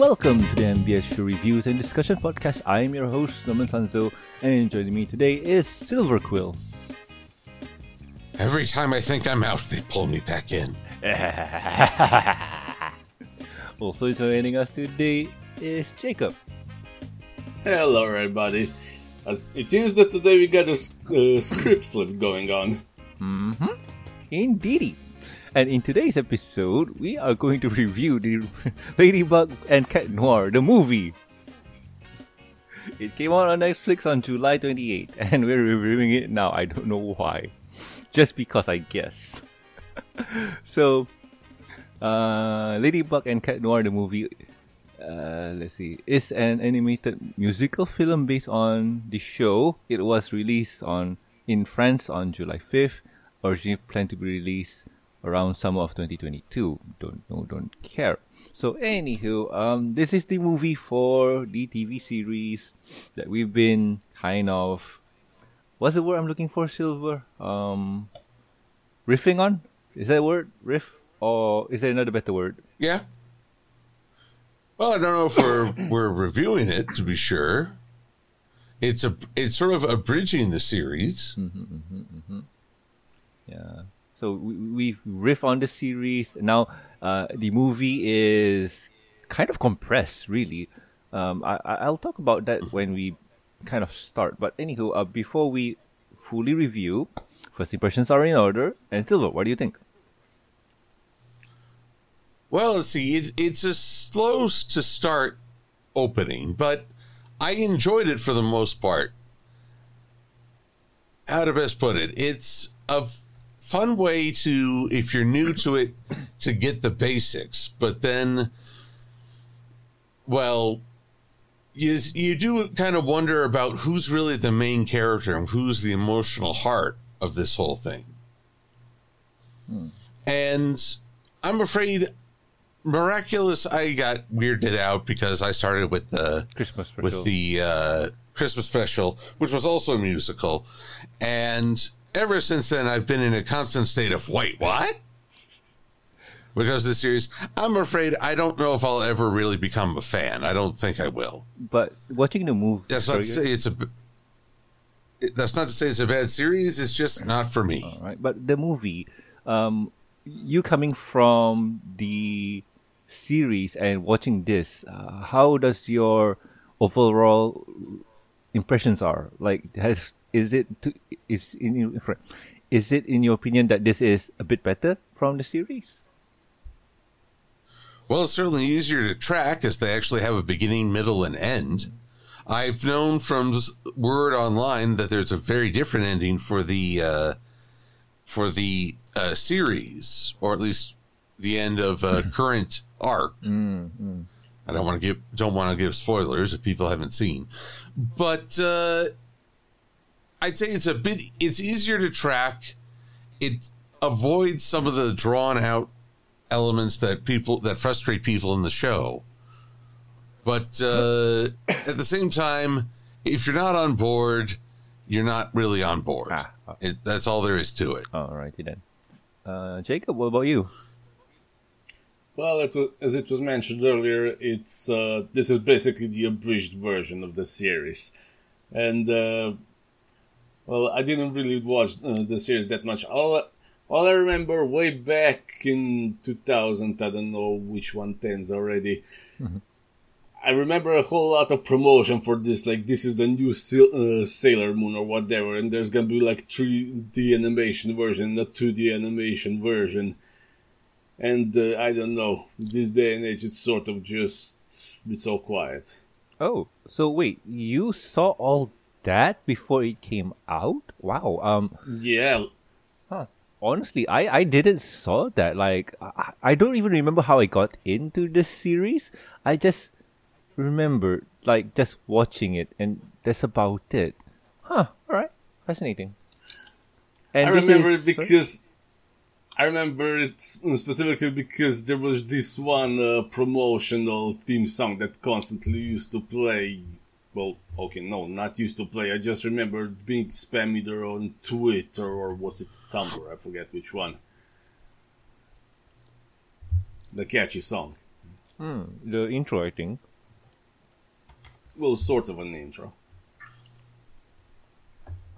welcome to the MBS Show Reviews and Discussion Podcast. I am your host, Norman Sanzo, and joining me today is Silver Quill. Every time I think I'm out, they pull me back in. also joining us today is Jakob. Hello, everybody. As it seems that today we got a uh, script flip going on. Mm-hmm. Indeedy. And in today's episode, we are going to review the Ladybug and Cat Noir, the movie. It came out on Netflix on July 28, and we're reviewing it now. I don't know why. Just because, I guess. so, uh, Ladybug and Cat Noir, the movie, uh, let's see, is an animated musical film based on the show. It was released on in France on July 5th, originally planned to be released around summer of 2022. Don't know, don't care. So, anywho, um, this is the movie for the TV series that we've been kind of. What's the word I'm looking for, Silver? Um, riffing on? Is that a word? Riff? Or is there another better word? Yeah. Well, I don't know if we're we're reviewing it to be sure. It's a it's sort of abridging the series. Mm-hmm, mm-hmm, mm-hmm. Yeah. So we, we riff on the series. Now, uh, the movie is kind of compressed, really. Um, I, I'll talk about that when we kind of start. But anywho, uh, before we fully review, first impressions are in order. And Silver, what do you think? Well, let's see. It's it's a slow to start opening, but I enjoyed it for the most part. How to best put it? It's a fun way to, if you're new to it, to get the basics. But then, well, you you do kind of wonder about who's really the main character and who's the emotional heart of this whole thing. Hmm. And I'm afraid miraculous i got weirded out because i started with the christmas special. with the uh, christmas special which was also a musical and ever since then i've been in a constant state of wait what? Because the series i'm afraid i don't know if i'll ever really become a fan. I don't think i will. But watching the movie that's not to say it's a that's not to say it's a bad series. It's just not for me. All right. But the movie um you coming from the series and watching this, uh, how does your overall impressions are? Like, has is it to, is in is it in your opinion that this is a bit better from the series? Well, it's certainly easier to track as they actually have a beginning, middle, and end. I've known from word online that there's a very different ending for the uh, for the uh, series, or at least the end of uh, current arc. Mm, mm. I don't want to give don't want to give spoilers if people haven't seen, but uh, I'd say it's a bit it's easier to track. It avoids some of the drawn out elements that people that frustrate people in the show. But uh, at the same time, if you're not on board, you're not really on board. Ah, okay. it, that's all there is to it. All righty then. Uh, Jakob, what about you? Well, it was, as it was mentioned earlier, it's uh, this is basically the abridged version of the series, and uh, well, I didn't really watch uh, the series that much. All, all I remember way back in 2000, I don't know which one tens already. Mm-hmm. I remember a whole lot of promotion for this, like this is the new uh, Sailor Moon or whatever, and there's gonna be like 3D animation version, not 2D animation version and uh, I don't know. This day and age, it's sort of just it's all quiet. Oh, so wait, you saw all that before it came out? Wow. Um. Yeah. Huh. Honestly, I I didn't saw that. Like, I, I don't even remember how I got into this series. I just remember like just watching it, and that's about it. Huh. All right. Fascinating. And I remember is, it because. Sorry? I remember it specifically because there was this one uh, promotional theme song that constantly used to play. Well, okay, no, not used to play. I just remember being spam either on Twitter or was it Tumblr? I forget which one. The catchy song. Hmm, the intro, I think. Well, sort of an intro.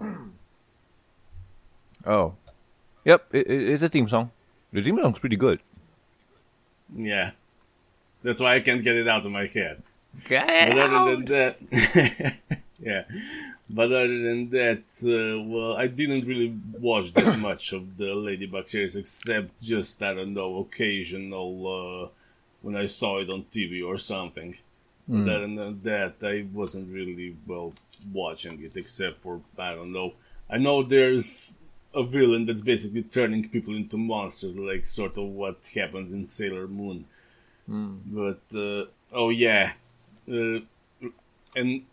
Oh, yep. It, it, it's a theme song. The theme song's pretty good. Yeah. That's why I can't get it out of my head. But other than that, yeah. But other than that, uh, well, I didn't really watch that much of the Ladybug series, except just I don't know, occasional uh, when I saw it on TV or something. But other than that, I wasn't really well watching it, except for I don't know. I know there's a villain that's basically turning people into monsters, like sort of what happens in Sailor Moon. But uh, oh yeah, and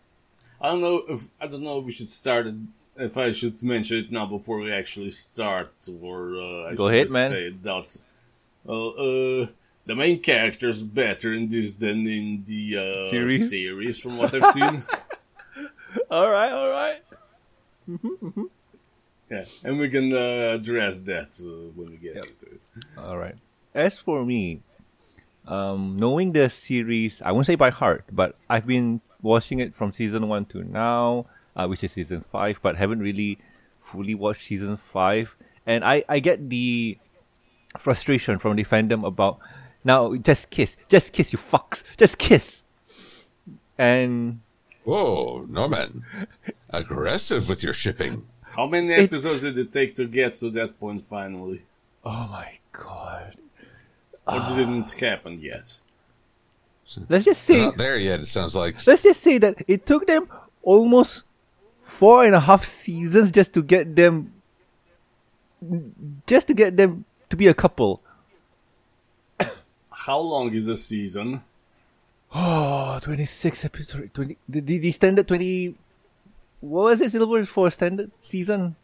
I don't know if I don't know if we should start it, if I should mention it now before we actually start, or uh, I Go ahead, just man. Say it out. Well, uh, the main character's better in this than in the uh, Series? series, from what I've seen. all right, all right. yeah, and we can uh, address that uh, when we get Yep. into it. All right. As for me, um, knowing the series, I won't say by heart, but I've been watching it from season one to now, uh, which is season five, but haven't really fully watched season five. And I, I get the frustration from the fandom about now just kiss, just kiss, you fucks, just kiss. And Whoa, Norman. Aggressive with your shipping. How many It- episodes did it take to get to that point finally? oh my god, Or Ah. didn't happen yet? let's just They're say not there yet, it sounds like. let's just say that it took them almost four and a half seasons just to get them just to get them to be a couple How long is a season? oh 26 episodes 20 the, the, the standard 20 what was it silver for standard season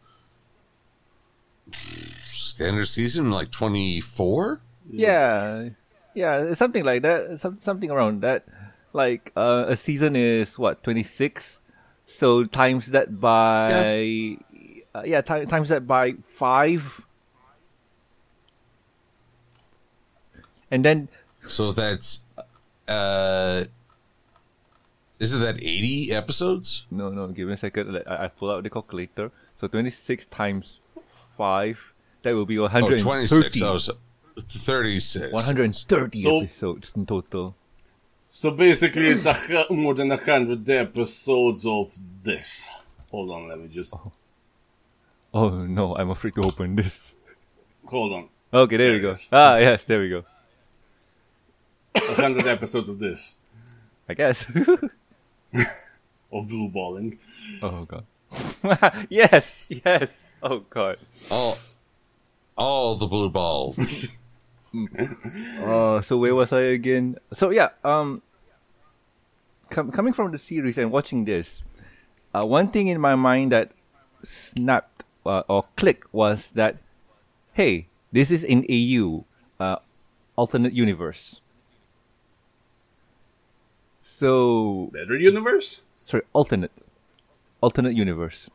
Standard season, like 24? Yeah. Yeah. Something like that some, something around that. Like uh, a season is what 26 so times that by yeah, uh, yeah ti- times that by 5 and then So that's. Uh, isn't that 80 episodes? no no give me a second. I, I pull out the calculator. So 26 times 5 that will be Oh, 130 26. Oh, so 36. 130 So- episodes in total So basically, it's a more than a hundred episodes of this. Hold on, let me just oh no i'm afraid to open this hold on. okay there we There go it is. ah yes there we go A hundred episodes of this i guess of blue balling. Oh god. yes, yes. Oh god. All, all the blue balls. Uh, so where was I again? So yeah, um, com- coming from the series and watching this, uh, one thing in my mind that snapped uh, or clicked was that, hey, this is in AU, uh, alternate universe. So Better universe? sorry, alternate, alternate universe.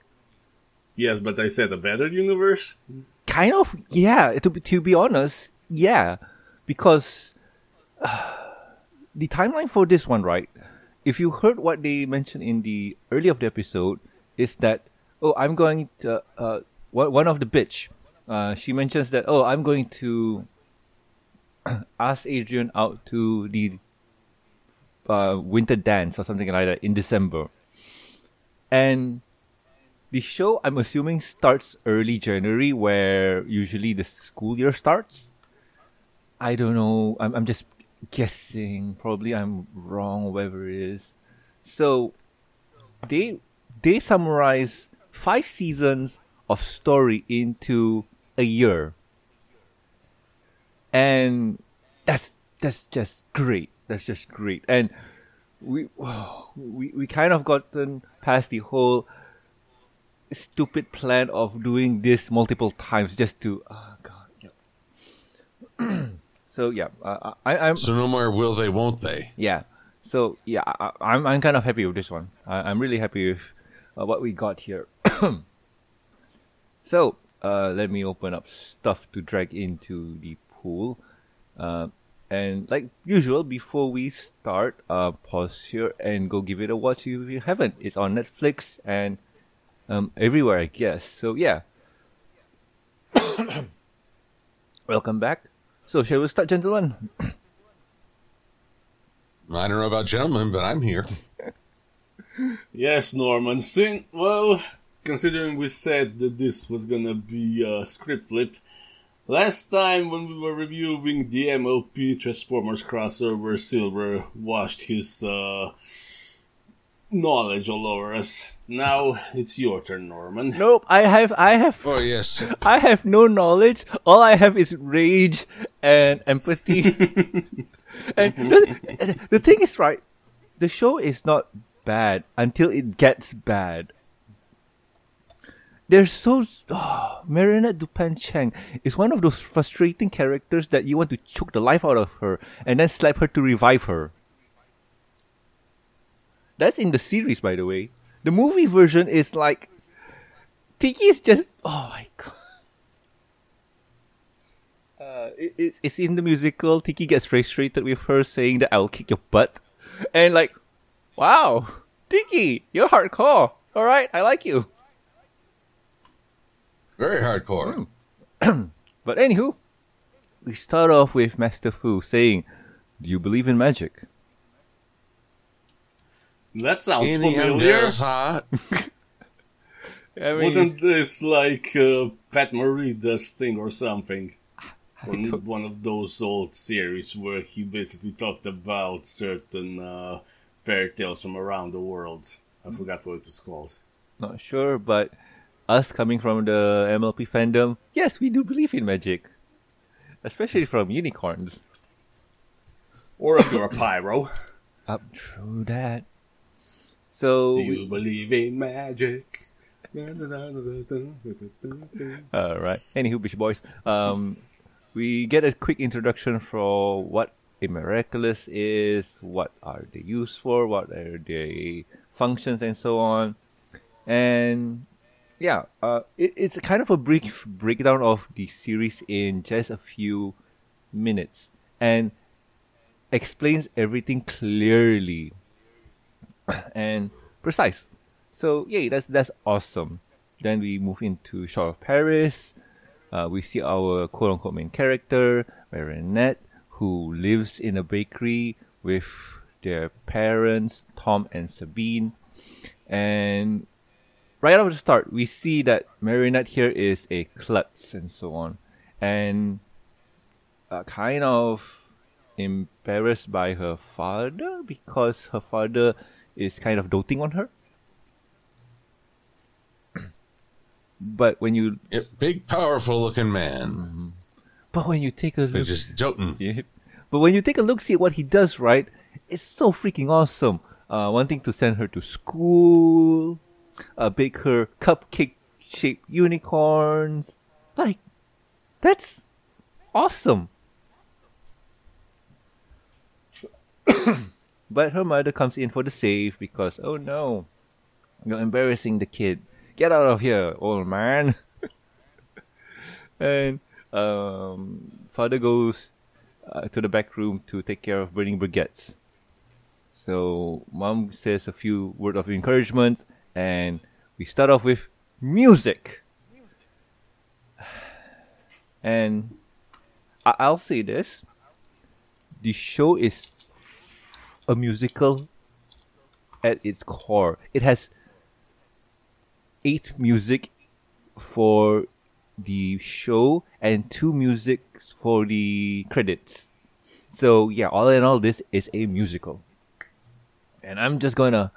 Yes, but I said a better universe. kind of yeah to be, to be honest yeah because the timeline for this one right if you heard what they mentioned in the early of the episode is that oh i'm going to uh, one one of the bitch uh, she mentions that oh i'm going to ask Adrien out to the uh, winter dance or something like that in december and the show, I'm assuming, starts early January, where usually the school year starts. I don't know. I'm, I'm just guessing. Probably I'm wrong, whatever it is. So, they they summarize five seasons of story into a year, and that's that's just great. That's just great. And we we we kind of gotten past the whole stupid plan of doing this multiple times just to oh god. so yeah uh, I, i'm so no more will they, won't they? yeah so yeah I, i'm i'm kind of happy with this one I, i'm really happy with uh, what we got here so uh let me open up stuff to drag into the pool uh And like usual, before we start, uh, pause here and go give it a watch if you haven't. It's on Netflix and um, everywhere, I guess. So yeah. Welcome back. So shall we start, gentlemen? I don't know about gentlemen, but I'm here. Yes, Norman. Sin- well, considering we said that this was gonna be a script flip, last time when we were reviewing the MLP Transformers crossover, Silver washed his uh, knowledge all over us. Now it's your turn, Norman. Nope. I have. I have. Oh yes, I have no knowledge. All I have is rage and empathy. and the, the thing is, right? The show is not bad until it gets bad. They're so. Oh, Marinette Dupain-Cheng is one of those frustrating characters that you want to choke the life out of her and then slap her to revive her. That's in the series, by the way. The movie version is like. Tikki is just. Oh my god. Uh, it, it's, it's in the musical. Tikki gets frustrated with her saying that I'll kick your butt. And like, wow, Tikki, you're hardcore. All right, I like you. very hardcore. But anywho, we start off with Master Fu saying, "Do you believe in magic?" That sounds Any familiar. Andes, huh? I mean, Wasn't this like uh, Pat Morita's thing or something? From think- one of those old series where he basically talked about certain uh, fairy tales from around the world. I forgot what it was called. not sure, but us coming from the MLP fandom, yes, we do believe in magic, especially from unicorns. Or if you're a pyro, Up true that. So do we- you believe in magic? All right. Anywho, Beach Boys. Um, we get a quick introduction for what a miraculous is, what are they used for, what are their functions, and so on. And yeah, uh, it, it's kind of a brief breakdown of the series in just a few minutes, and explains everything clearly and precise. So yeah, that's that's awesome. Then we move into Shore of Paris. Uh, we see our quote unquote main character, Marinette, who lives in a bakery with their parents, Tom and Sabine. And right off the start, we see that Marinette here is a klutz and so on. And uh, kind of embarrassed by her father because her father is kind of doting on her. but when you Yep, big, powerful looking man. but when you take a look just doting. Yeah. But when you take a look, see what he does, right? It's so freaking awesome. Uh, wanting to send her to school, uh, bake her cupcake shaped unicorns. Like, that's awesome. but her mother comes in for the save because, oh no, you're embarrassing the kid. Get out of here, old man. and um, father goes uh, to the back room to take care of burning briquettes. So mom says a few word of encouragement, and we start off with music. And I- I'll say this: the show is a musical at its core. It has eight music for the show and two music for the credits. So yeah, all in all, this is a musical. And I'm just gonna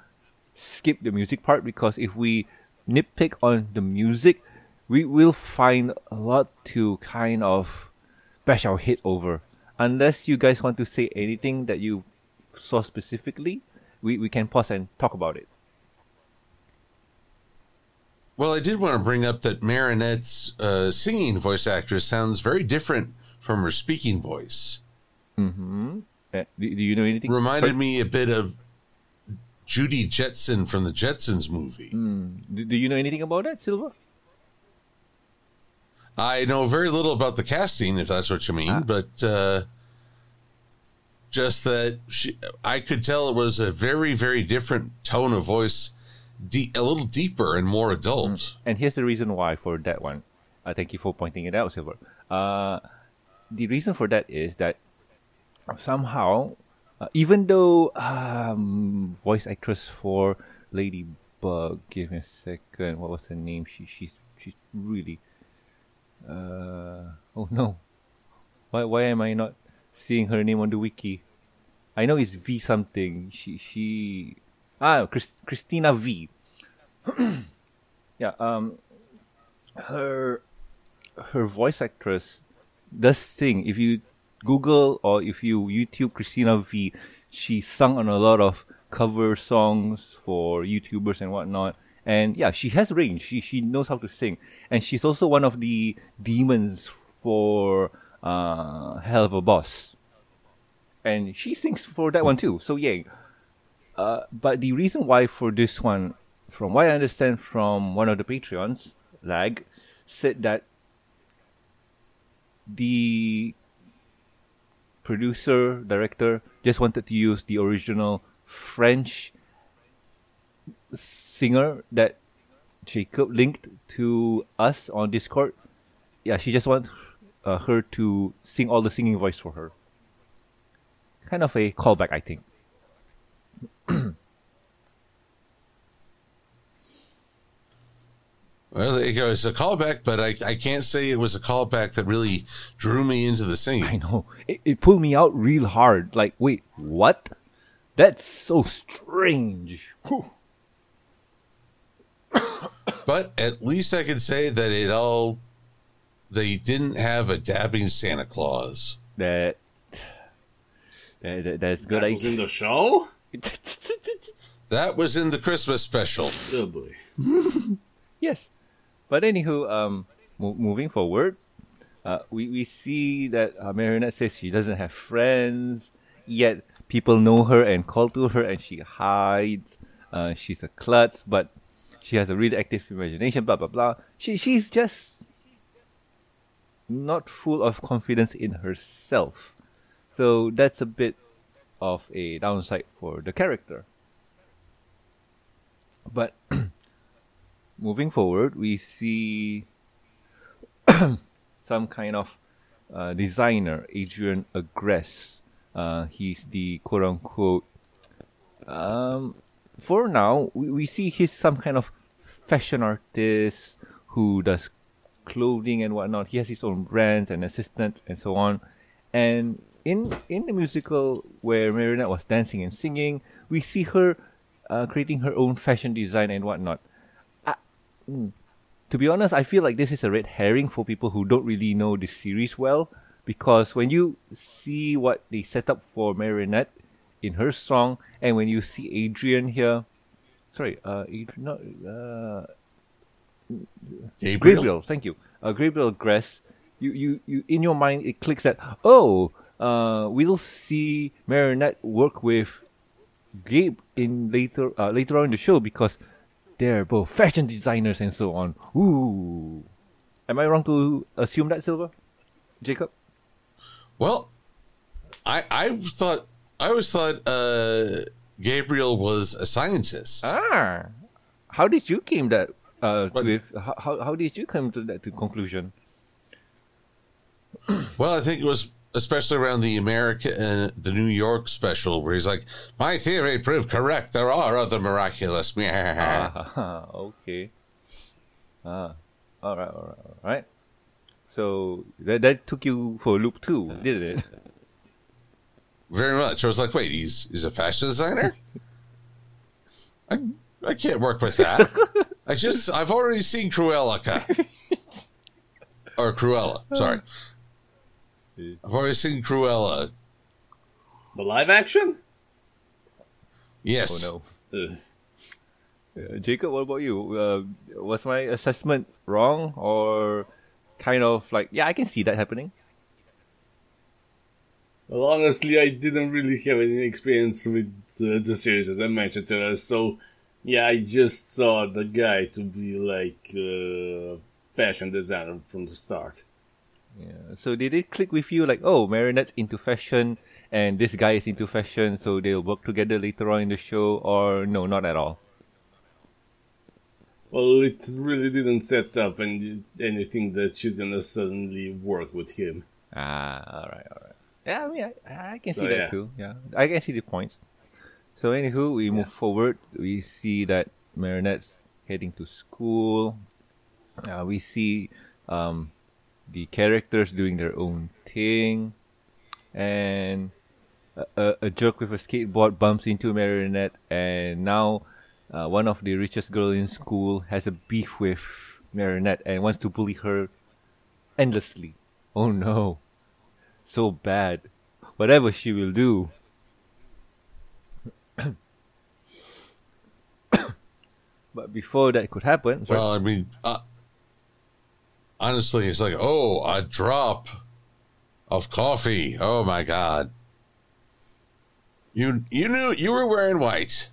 skip the music part because if we nitpick on the music, we will find a lot to kind of bash our head over. Unless you guys want to say anything that you saw specifically, we, we can pause and talk about it. Well, I did want to bring up that Marinette's uh, singing voice actress sounds very different from her speaking voice. Mm-hmm. Uh, do, do you know anything? Reminded Sorry? me a bit of Judy Jetson from the Jetsons movie. Do, do you know anything about that, Silver? I know very little about the casting, if that's what you mean, Ah. but uh, just that she, I could tell it was a very, very different tone of voice, de- a little deeper and more adult. And here's the reason why for that one. Uh, thank you for pointing it out, Silver. Uh, the reason for that is that somehow, uh, even though um, voice actress for Ladybug, give me a second. What was her name? She she's she's really. Uh, oh no, why why am I not seeing her name on the wiki? I know it's V something. She she ah Chris, Cristina Vee. yeah. Um. Her her voice actress does sing. If you Google or if you YouTube Cristina Vee, she sung on a lot of cover songs for YouTubers and whatnot. And yeah, she has range. She she knows how to sing, and she's also one of the demons for uh, Helluva Boss. And she sings for that one too. So yay. Uh, but the reason why for this one, from what I understand from one of the Patreons, Lag, said that the producer director just wanted to use the original French singer that Jakob linked to us on Discord. Yeah, she just wants uh, her to sing all the singing voice for her. Kind of a callback, I think. Well, there you go. It's a callback, but I, I can't say it was a callback that really drew me into the singing. I know. It, it pulled me out real hard. Like, wait, what? That's so strange. Whew. But at least I can say that it all, they didn't have a dabbing Santa Claus. That, that, that that's good. That was in the show? That was in the Christmas special. Oh boy. Yes. But anywho, um, mo- moving forward, uh, we, we see that uh, Marinette says she doesn't have friends, yet people know her and call to her and she hides. Uh, she's a klutz, but she has a really active imagination, blah, blah, blah. She, she's just not full of confidence in herself. So that's a bit of a downside for the character. But moving forward, we see some kind of uh, designer, Adrien Agreste. Uh, he's the quote unquote. Um, for now, we, we see he's some kind of fashion artist who does clothing and whatnot. He has his own brands and assistants and so on. And in in the musical where Marinette was dancing and singing, we see her uh, creating her own fashion design and whatnot. I, mm, to be honest, I feel like this is a red herring for people who don't really know the series well, because when you see what they set up for Marinette in her song, and when you see Adrien here, sorry, uh, Adrien, not, uh, Gabriel. Gabriel, thank you. Uh, Gabriel Agreste, you, you, you, in your mind, it clicks that, oh, uh, we'll see Marinette work with Gabe in later, uh, later on in the show because they're both fashion designers and so on. Ooh. Am I wrong to assume that, Silver? Jakob? Well, I I thought I always thought uh, Gabriel was a scientist. Ah. How did you came that, uh, What? with, how, how, how did you come to that to conclusion? Well, I think it was especially around the America uh, the New York special where he's like, "My theory proved correct. There are other miraculous." Ah, okay. Ah, all right, all right, all right. So that that took you for a loop too, didn't it? Very much. I was like, "Wait, he's he's a fashion designer." I I can't work with that. I just I've already seen Cruella. or Cruella. Sorry, I've already seen Cruella. The live action? Yes. Oh no. Ugh. Uh, Jakob, what about you? Uh, was my assessment wrong, or kind of like yeah, I can see that happening? Well, honestly, I didn't really have any experience with uh, the series, as I mentioned earlier. So, yeah, I just saw the guy to be like uh, fashion designer from the start. Yeah. So did it click with you like, oh, Marinette's into fashion, and this guy is into fashion, so they'll work together later on in the show, or no, not at all. Well, it really didn't set up any, anything that she's gonna suddenly work with him. Ah, all right, all right. Yeah, I mean, I, I can see that yeah. too. Yeah, I can see the points. So, anywho, we move forward. We see that Marinette's heading to school. Uh, we see um, the characters doing their own thing, and a, a, a jerk with a skateboard bumps into Marinette, and now uh, one of the richest girl in school has a beef with Marinette and wants to bully her endlessly. Oh no, so bad. Whatever she will do. but before that could happen, sorry. Well, I mean, uh, honestly, it's like, oh, a drop of coffee. Oh my god! You you knew you were wearing white.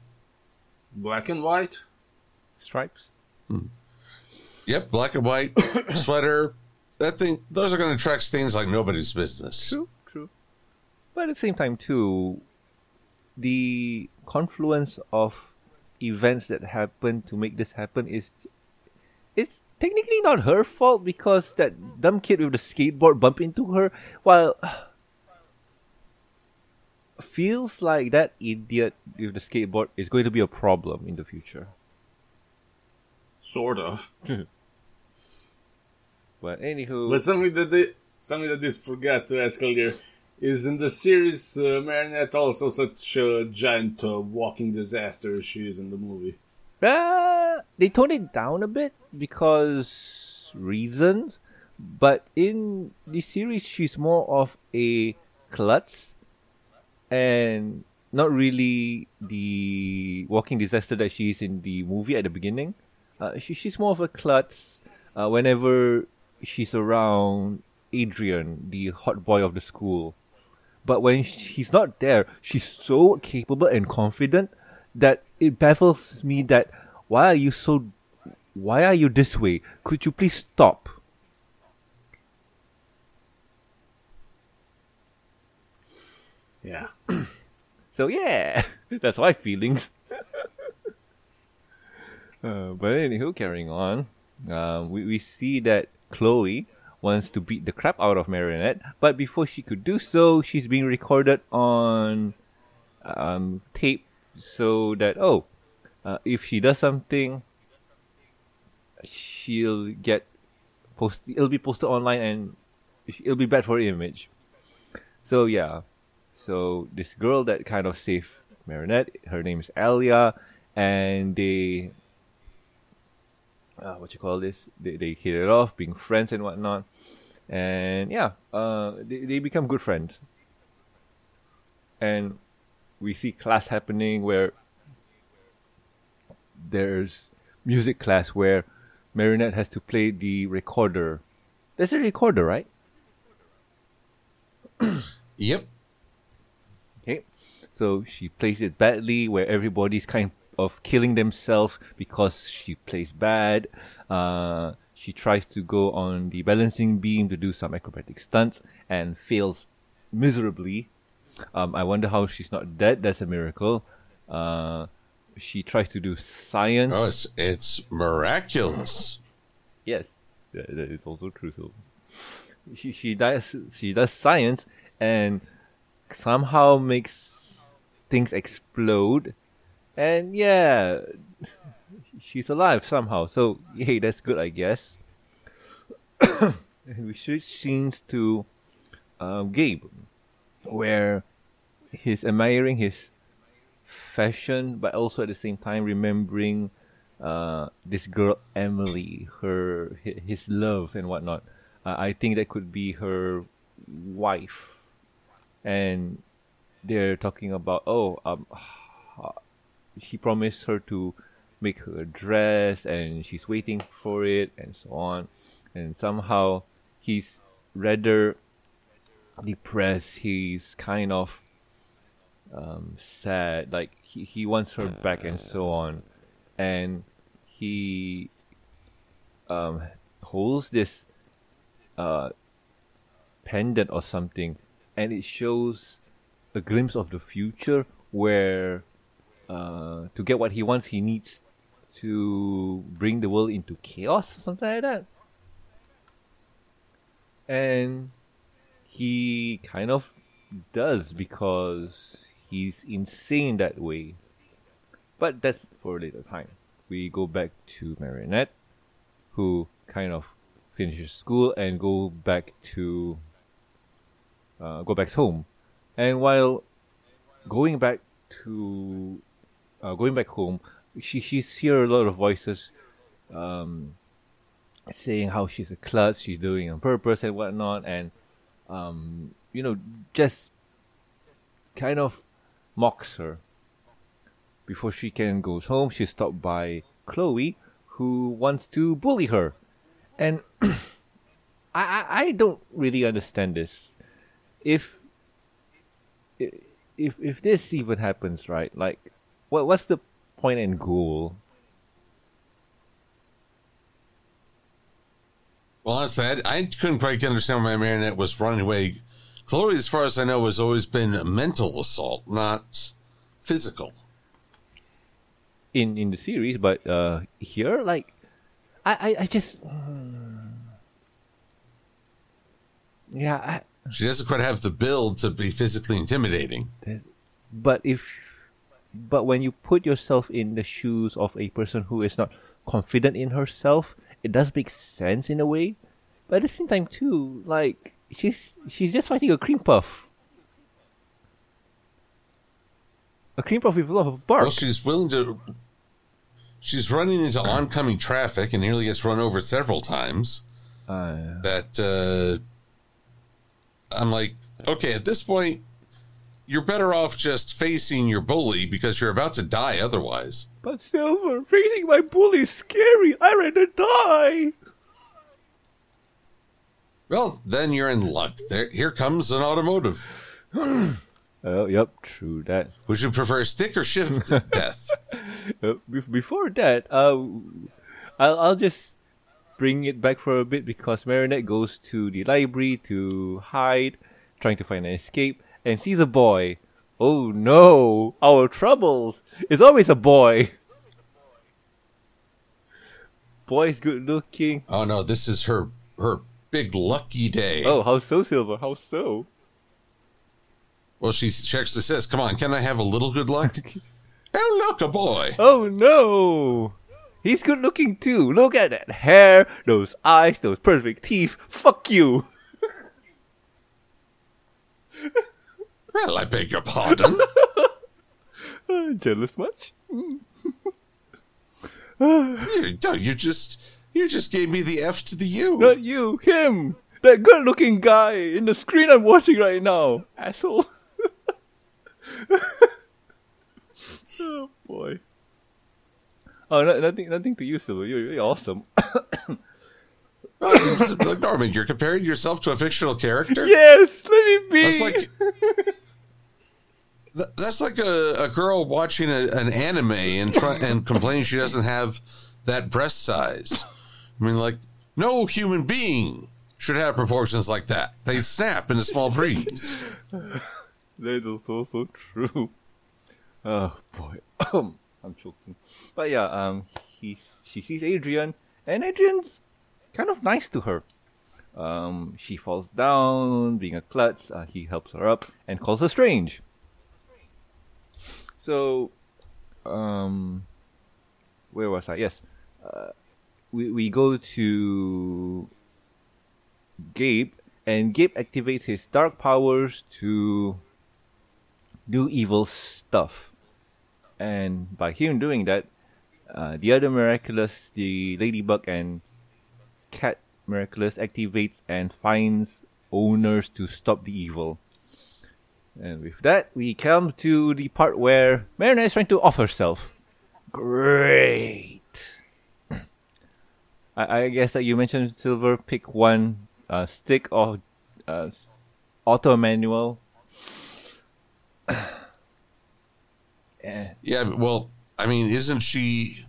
Black and white? stripes. Yep, black and white sweater. That thing. Those are going to attract stains like nobody's business. True, true. But at the same time, too, the confluence of events that happen to make this happen is it's technically not her fault because that dumb kid with the skateboard bumped into her. While feels like that idiot with the skateboard is going to be a problem in the future. Sort of. But anywho, But something that they something that they forgot to ask earlier is in the series uh, Marinette also such a giant uh, walking disaster as she is in the movie. Uh, they toned it down a bit because reasons, but in the series, she's more of a klutz and not really the walking disaster that she is in the movie at the beginning. Uh, she, she's more of a klutz uh, whenever she's around Adrien, the hot boy of the school. But when he's not there, she's so capable and confident that it baffles me that why are you so why are you this way? Could you please stop? Yeah. So yeah, that's my feelings. uh, but anywho, carrying on, um, we we see that Chloe wants to beat the crap out of Marinette, but before she could do so, she's being recorded on um, tape so that oh, uh, if she does something, she'll get post. It'll be posted online and it'll be bad for her image. So yeah, so this girl that kind of saved Marinette, her name's Alya, and they, uh, what you call this? They they hit it off, being friends and whatnot, and yeah, uh, they they become good friends. And we see class happening where there's music class where Marinette has to play the recorder. There's a recorder, right? Yep. Okay, so she plays it badly, where everybody's kind of killing themselves because she plays bad. Uh, she tries to go on the balancing beam to do some acrobatic stunts and fails miserably. Um, I wonder how she's not dead. That's a miracle. Uh, she tries to do science. Oh, it's it's miraculous. Yes, that, that is also true. So she she does she does science and somehow makes things explode, and yeah, she's alive somehow. So hey, that's good, I guess. we switch scenes to um, Gabe, where he's admiring his fashion, but also at the same time remembering uh, this girl Emilie, her his love and whatnot. Uh, I think that could be her wife, and they're talking about oh um, he promised her to make her dress, and she's waiting for it, and so on, and somehow he's rather depressed. He's kind of um, sad, like he, he wants her back and so on, and he um, holds this uh, pendant or something, and it shows a glimpse of the future where uh, to get what he wants, he needs to bring the world into chaos, or something like that. And he kind of does because he's insane that way. But that's for a later time. We go back to Marinette, who kind of finishes school and go back to uh, go back home. And while going back to uh, going back home, she she's hear a lot of voices um, saying how she's a klutz, she's doing on purpose and whatnot, and um, you know just kind of mocks her. Before she can goes home, she's stopped by Chloe, who wants to bully her, and I, I I don't really understand this. If if if this even happens, right? Like, what what's the point and goal? Well, honestly, I, I couldn't quite understand why Marinette was running away. Chloe, as far as I know, has always been mental assault, not physical. in in the series, but uh, here, like, I I, I just, yeah, I, She doesn't quite have the build to be physically intimidating. but if, but when you put yourself in the shoes of a person who is not confident in herself, it does make sense in a way. But at the same time, too, like she's she's just fighting a cream puff. A cream puff with a lot of bark. Well, she's willing to. She's running into oncoming traffic and nearly gets run over several times. Uh, That uh, I'm like, okay, at this point, you're better off just facing your bully because you're about to die otherwise. But Silver, facing my bully is scary. I'd rather die. Well, then you're in luck. There, here comes an automotive. Oh, yep, true that. Would you prefer stick or shift death? Uh, be- before that, uh, I'll, I'll just bring it back for a bit because Marinette goes to the library to hide, trying to find an escape, and sees a boy. Oh no, our troubles! is always a boy. Boy's good looking. Oh no, this is her her big lucky day. Oh, how so, Silver? How so? Well, she checks the says, "Come on, can I have a little good luck?" oh, look, a boy. Oh no! He's good looking too. Look at that hair, those eyes, those perfect teeth. Fuck you! Well, I beg your pardon. Uh, jealous much? you, no, you just you just gave me the F to the U. Not you, him! That good looking guy in the screen I'm watching right now. Asshole. oh boy. Oh, no, nothing, nothing to you, Silver. You're, you're awesome. Norman, you're comparing yourself to a fictional character. yes, let me be. That's like Th- that's like a, a girl watching a, an anime and try, and complaining she doesn't have that breast size. I mean, like no human being should have proportions like that. They snap in a small breeze. That is also true. Oh boy, I'm choking. But yeah, um, he she sees Adrien, and Adrien's kind of nice to her. Um, she falls down, being a klutz. Uh, he helps her up and calls her strange. So, um, where was I? Yes, uh, we we go to Gabe, and Gabe activates his dark powers to do evil stuff. And by him doing that, uh, the other miraculous, the ladybug and cat miraculous, activates and finds owners to stop the evil. And with that, we come to the part where Marina is trying to off herself. Great. I, I guess that you mentioned Silver. Pick one uh, stick or uh, auto manual. yeah. Yeah, well, I mean, isn't she?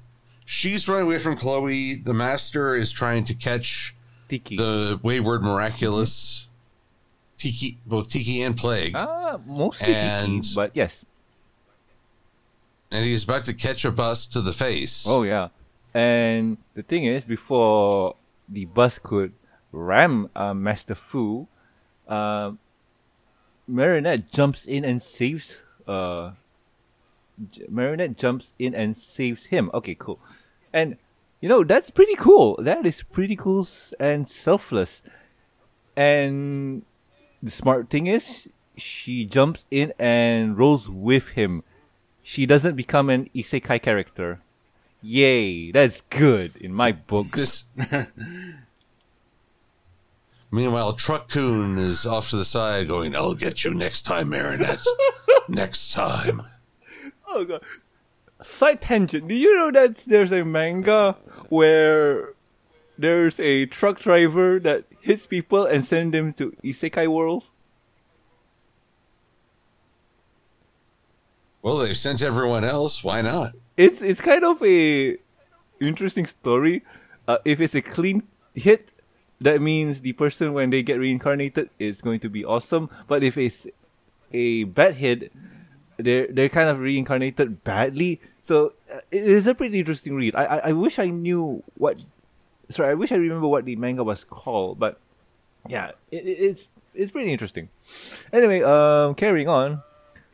She's running away from Chloe. The master is trying to catch Tikki. the wayward miraculous. Tikki, both Tikki and Plagg, Ah, mostly And- Tikki, but yes. and he's about to catch a bus to the face. Oh yeah, and the thing is, before the bus could ram uh, Master Fu, uh, Marinette jumps in and saves. Uh, J- Marinette jumps in and saves him. Okay, cool, and you know that's pretty cool. That is pretty cool and selfless. And the smart thing is, she jumps in and rolls with him. She doesn't become an isekai character. Yay, that's good in my books. Meanwhile, Truck-kun is off to the side going, I'll get you next time, Marinette. next time. oh god. Side tangent. Do you know that there's a manga where there's a truck driver that hits people and send them to isekai worlds? Well, they sent everyone else. Why not? It's it's kind of a interesting story. Uh, if it's a clean hit, that means the person when they get reincarnated is going to be awesome. But if it's a bad hit, they're they're kind of reincarnated badly. So uh, it is a pretty interesting read. I, I I wish I knew what. Sorry, I wish I remember what the manga was called. But yeah, it, it- it's it's pretty interesting. Anyway, um, carrying on.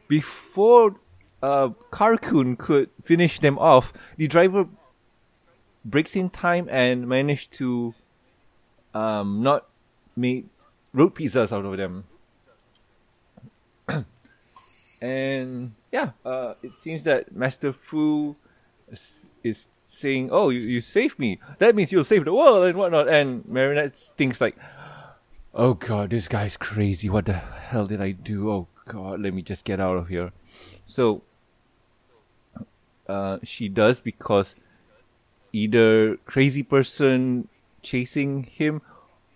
Before uh, Car-kun could finish them off, the driver breaks in time and managed to um, not make road pizzas out of them. and yeah, uh, it seems that Master Fu is, is saying, "Oh, you, you saved me. That means you'll save the world and whatnot." And Marinette thinks like, "Oh God, this guy's crazy. What the hell did I do? Oh God, let me just get out of here." So uh, she does because either crazy person chasing him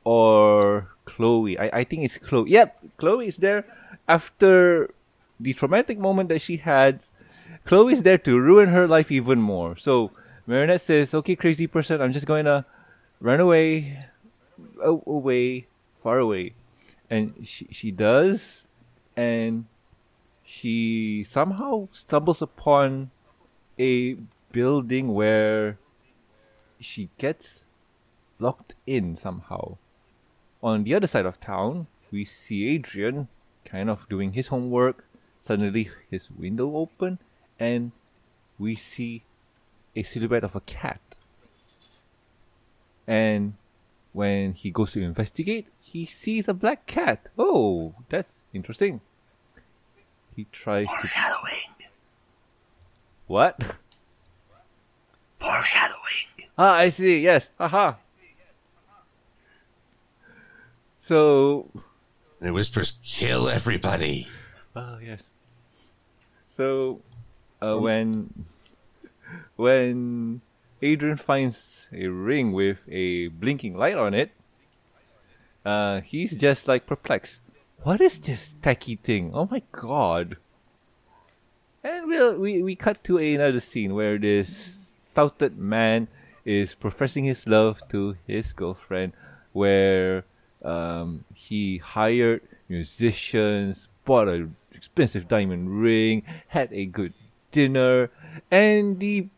or Chloe. I, I think it's Chloe. Yep, Chloe is there after the traumatic moment that she had. Chloe is there to ruin her life even more. So Marinette says, "Okay, crazy person, I'm just going to run away, oh, away, far away," and she she does, and she somehow stumbles upon a building where she gets locked in somehow. On the other side of town, we see Adrien kind of doing his homework. Suddenly, his window open, and we see a silhouette of a cat. And when he goes to investigate, he sees a black cat. Oh, that's interesting. He tries to. Foreshadowing. What? Foreshadowing. Ah, I see. Yes. Haha. So, And it whispers, kill everybody. oh yes. So, uh, when when Adrien finds a ring with a blinking light on it, uh, he's just like perplexed. What is this tacky thing? Oh my god! And we'll, we we cut to another scene where this touted man is professing his love to his girlfriend, where um, he hired musicians, bought an expensive diamond ring, had a good dinner, and the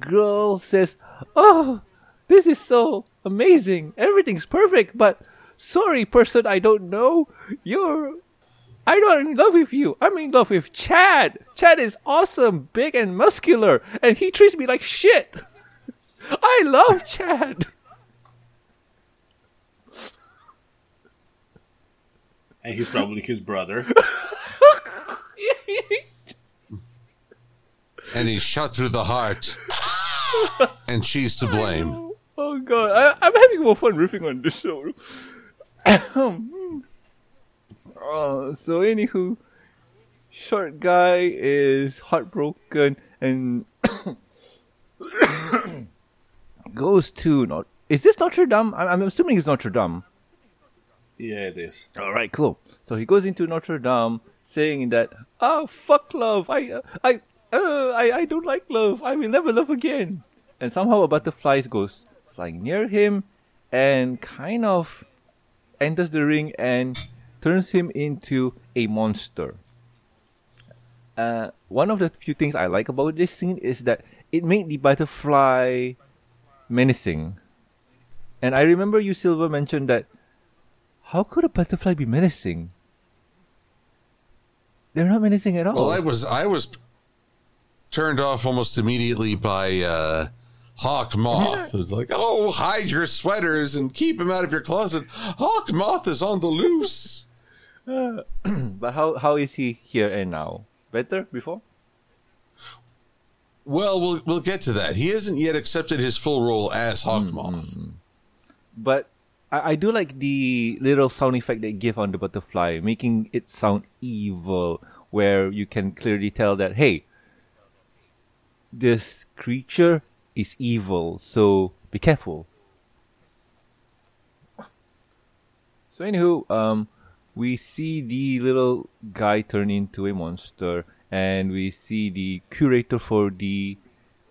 girl says, "Oh, this is so amazing! Everything's perfect, but sorry, person I don't know, you're." I'm not in love with you. I'm in love with Chad. Chad is awesome, big and muscular, and he treats me like shit. I love Chad. And he's probably his brother. And he's shot through the heart. and she's to blame. Oh god, I, I'm having more fun riffing on this show. Ahem. uh, so anywho, short guy is heartbroken and goes to not. Is this Notre Dame? I'm, I'm assuming it's Notre Dame. Yeah, it is. All right, cool. So he goes into Notre Dame, saying that, "Ah, fuck love. I, uh, I, uh, I, I don't like love. I will never love again." And somehow a butterfly goes flying near him, and kind of enters the ring and turns him into a monster. Uh, one of the few things I like about this scene is that it made the butterfly menacing. And I remember you, Silver, mentioned that how could a butterfly be menacing? They're not menacing at all. Well, I was I was turned off almost immediately by uh, Hawk Moth. It's like, oh, hide your sweaters and keep them out of your closet. Hawk Moth is on the loose. Uh, but how how is he here and now? Better before? Well, we'll we'll get to that. He hasn't yet accepted his full role as Hawk hmm, Moth. Hmm, hmm. But I, I do like the little sound effect they give on the butterfly, making it sound evil, where you can clearly tell that hey, this creature is evil, so be careful. So anywho, um, we see the little guy turn into a monster, and we see the curator for the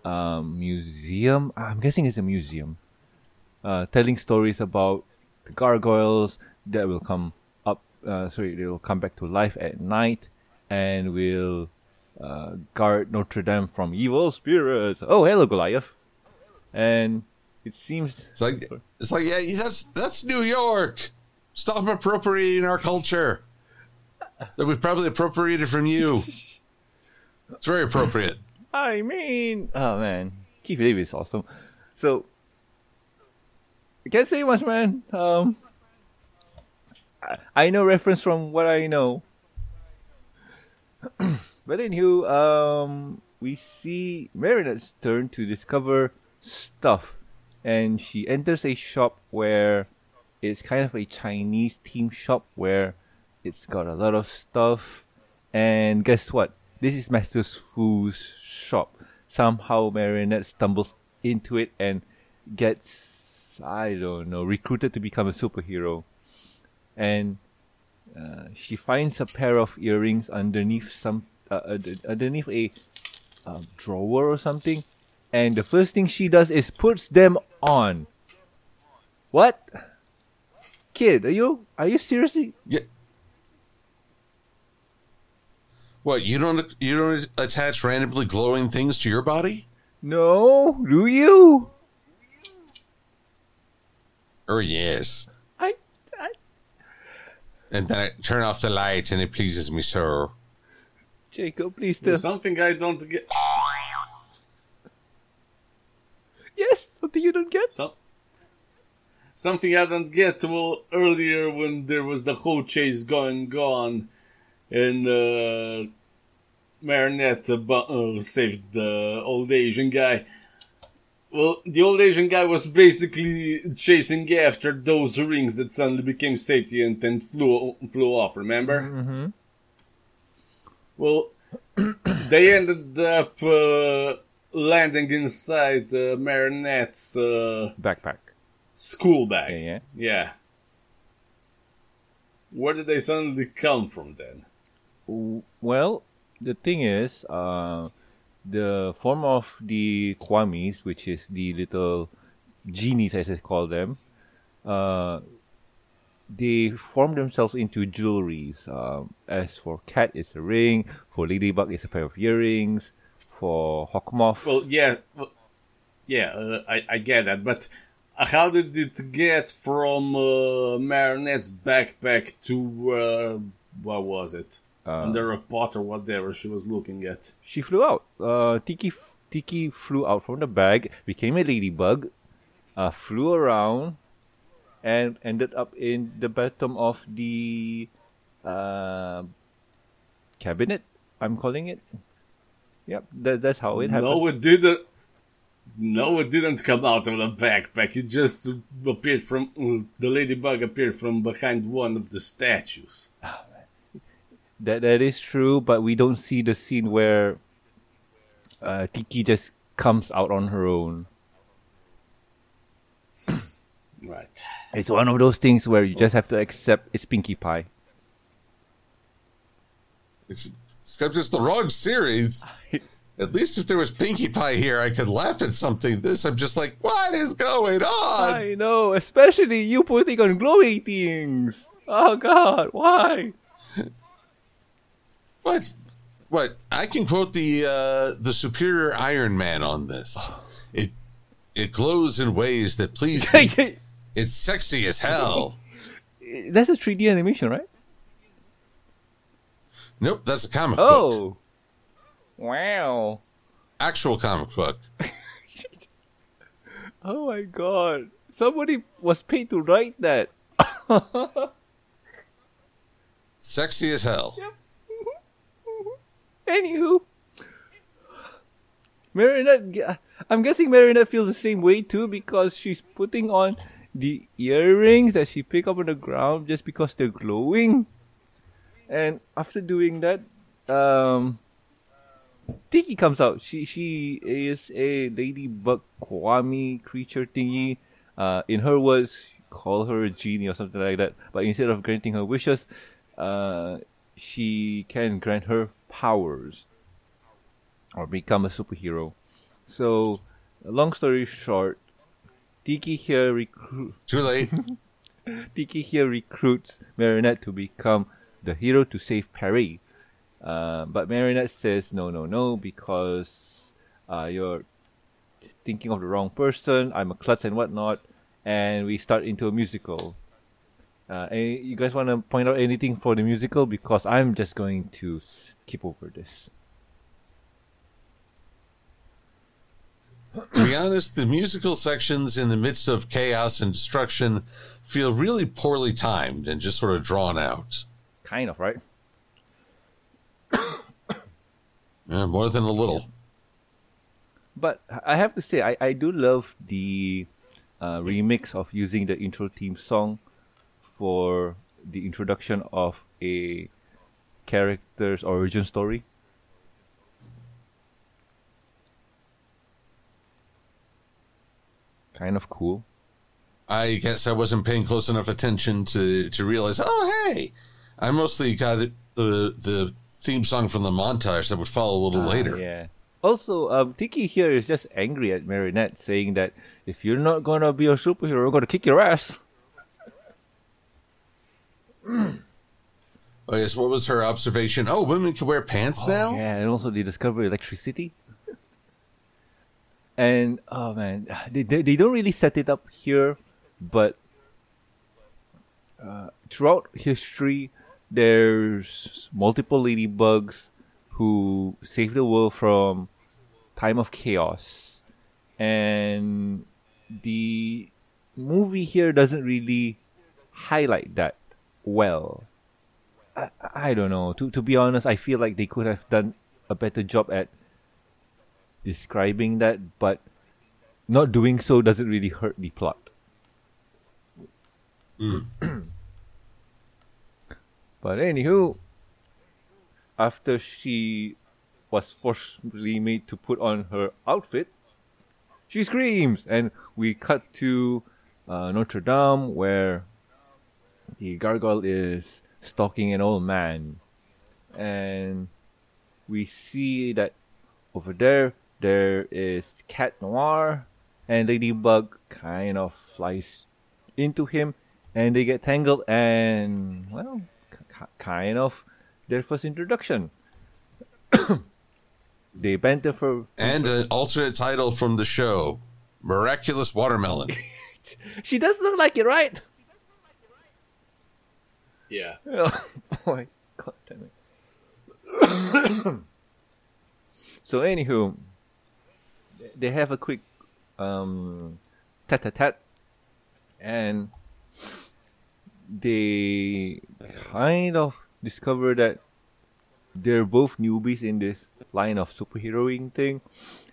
um, museum. I'm guessing it's a museum, uh, telling stories about the gargoyles that will come up. Uh, sorry, they will come back to life at night, and will uh, guard Notre Dame from evil spirits. Oh, hello, Goliath. And it seems It's like it's like yeah, that's that's New York. Stop appropriating our culture that we probably appropriated from you. It's very appropriate. I mean, oh man, Keith David is awesome. So, I can't say much, man. Um, I, I know reference from what I know. but anywho, um, we see Marinette's turn to discover stuff, and she enters a shop where it's kind of a Chinese theme shop where it's got a lot of stuff. And guess what? This is Master Fu's shop. Somehow Marinette stumbles into it and gets, I don't know, recruited to become a superhero. And uh, she finds a pair of earrings underneath some, uh, underneath a uh, drawer or something. And the first thing she does is puts them on. What? Kid, are you are you seriously Yeah. What you don't you don't attach randomly glowing things to your body? No, do you? Or yes. I, I And then I turn off the light and it pleases me so. Jacob, please tell. There's something I don't get. Yes, something you don't get. So, something I don't get. Well, earlier when there was the whole chase going on, and uh, Marinette uh, bu- uh, saved the old Asian guy. Well, the old Asian guy was basically chasing after those rings that suddenly became sentient and flew flew off. Remember? Mm-hmm. Well, they ended up uh, landing inside uh, Marinette's uh, Backpack. school bag. Yeah, yeah. Yeah. Where did they suddenly come from then? Well, the thing is, uh, the form of the Kwamis, which is the little genies as they call them, uh, they form themselves into jewelries. Um, as for Cat, it's a ring. For Ladybug, it's a pair of earrings. For Hawkmoth, Well, yeah, well, yeah, uh, I, I get that, but how did it get from uh, Marinette's backpack to uh, what was it? Uh, Under a pot or whatever she was looking at. she flew out. Uh, Tikki, Tikki flew out from the bag, became a ladybug, uh, flew around, and ended up in the bottom of the uh, cabinet. I'm calling it. Yep, that, that's how it happened. No, it didn't. No, it didn't come out of the backpack. It just appeared from the ladybug appeared from behind one of the statues. That that is true, but we don't see the scene where uh, Tikki just comes out on her own. Right. It's one of those things where you just have to accept it's Pinkie Pie. It's, except it's the wrong series. At least if there was Pinkie Pie here, I could laugh at something. This, I'm just like, what is going on? I know, especially you putting on glowy things. Oh God, why? What? What? I can quote the uh, the superior Iron Man on this. It it glows in ways that please me. It's sexy as hell. That's a 3D animation, right? Nope, that's a comic book. Oh, wow. Actual comic book. Oh my God, somebody was paid to write that. Sexy as hell. Anywho, Marinette, I'm guessing Marinette feels the same way too because she's putting on the earrings that she picked up on the ground just because they're glowing. And after doing that, um, Tikki comes out. She she is a ladybug Kwami creature thingy. Uh, in her words, call her a genie or something like that. But instead of granting her wishes, uh, she can grant her powers or become a superhero. So, long story short, Tikki here recruit Too late. Tikki here recruits Marinette to become the hero to save Perry. Uh, but Marinette says no, no, no, because uh, you're thinking of the wrong person. I'm a klutz and whatnot, and we start into a musical. Uh, you guys want to point out anything for the musical? Because I'm just going to skip over this. To be honest, the musical sections in the midst of chaos and destruction feel really poorly timed and just sort of drawn out. Kind of, right? Yeah, more than a little. But I have to say, I, I do love the uh, remix of using the intro theme song for the introduction of a character's origin story. Kind of cool. I guess I wasn't paying close enough attention to, to realize, oh, hey, I mostly got the, the theme song from the montage that would follow a little Ah, later. yeah. Also, um, Tikki here is just angry at Marinette, saying that if you're not gonna be a superhero, we're gonna kick your ass. Oh, yes, what was her observation? Oh, women can wear pants now? Yeah, and also they discover electricity. And oh man, they, they they don't really set it up here, but uh, throughout history, there's multiple ladybugs who save the world from time of chaos, and the movie here doesn't really highlight that well. I, I don't know. To to be honest, I feel like they could have done a better job at describing that, but not doing so doesn't really hurt the plot. but anywho, after she was forcibly made to put on her outfit, she screams, and we cut to uh, Notre Dame where the gargoyle is stalking an old man, and we see that over there there is Cat Noir, and Ladybug kind of flies into him, and they get tangled, and well, k- k- kind of their first introduction. they banter for And an alternate title from the show Miraculous Watermelon. she does look like it, right? Yeah. Oh my god damn it. so anywho, they have a quick um tat tat tat and they kind of discover that they're both newbies in this line of superheroing thing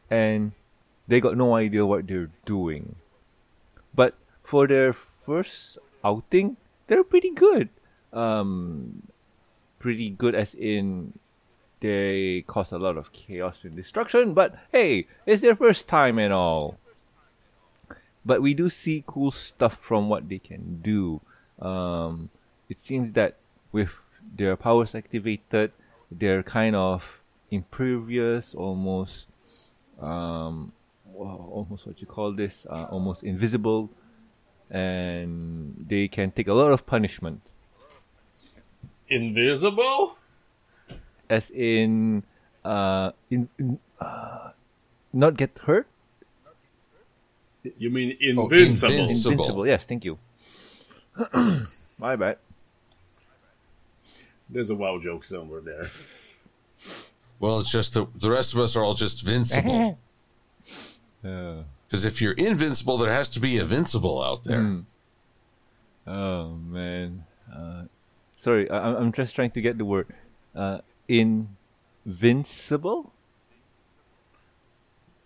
and they got no idea what they're doing. But for their first outing, they're pretty good. Um, pretty good as in they cause a lot of chaos and destruction. But hey, it's their first time and all. But we do see cool stuff from what they can do. Um, it seems that with their powers activated, they're kind of impervious, almost, um, almost what you call this, uh, almost invisible, and they can take a lot of punishment. Invisible? As in, uh, in, in uh, not get hurt. You mean Oh, invincible? invincible. Invincible. Yes, thank you. My bad. There's a wow joke somewhere there. Well, it's just the, the rest of us are all just vincible. Uh, Because if you're invincible, there has to be invincible out there. Mm. Oh man. Uh, sorry, I, I'm- I'm just trying to get the word. Uh, invincible,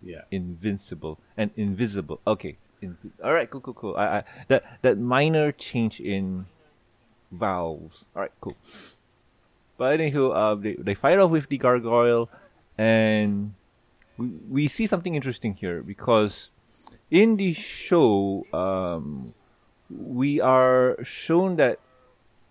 Yeah. invincible, and invisible. Okay. In, all right. Cool. Cool. Cool. I, I that that minor change in vowels. All right. Cool. But anywho, uh, they they fight off with the gargoyle, and we we see something interesting here because in the show, um, we are shown that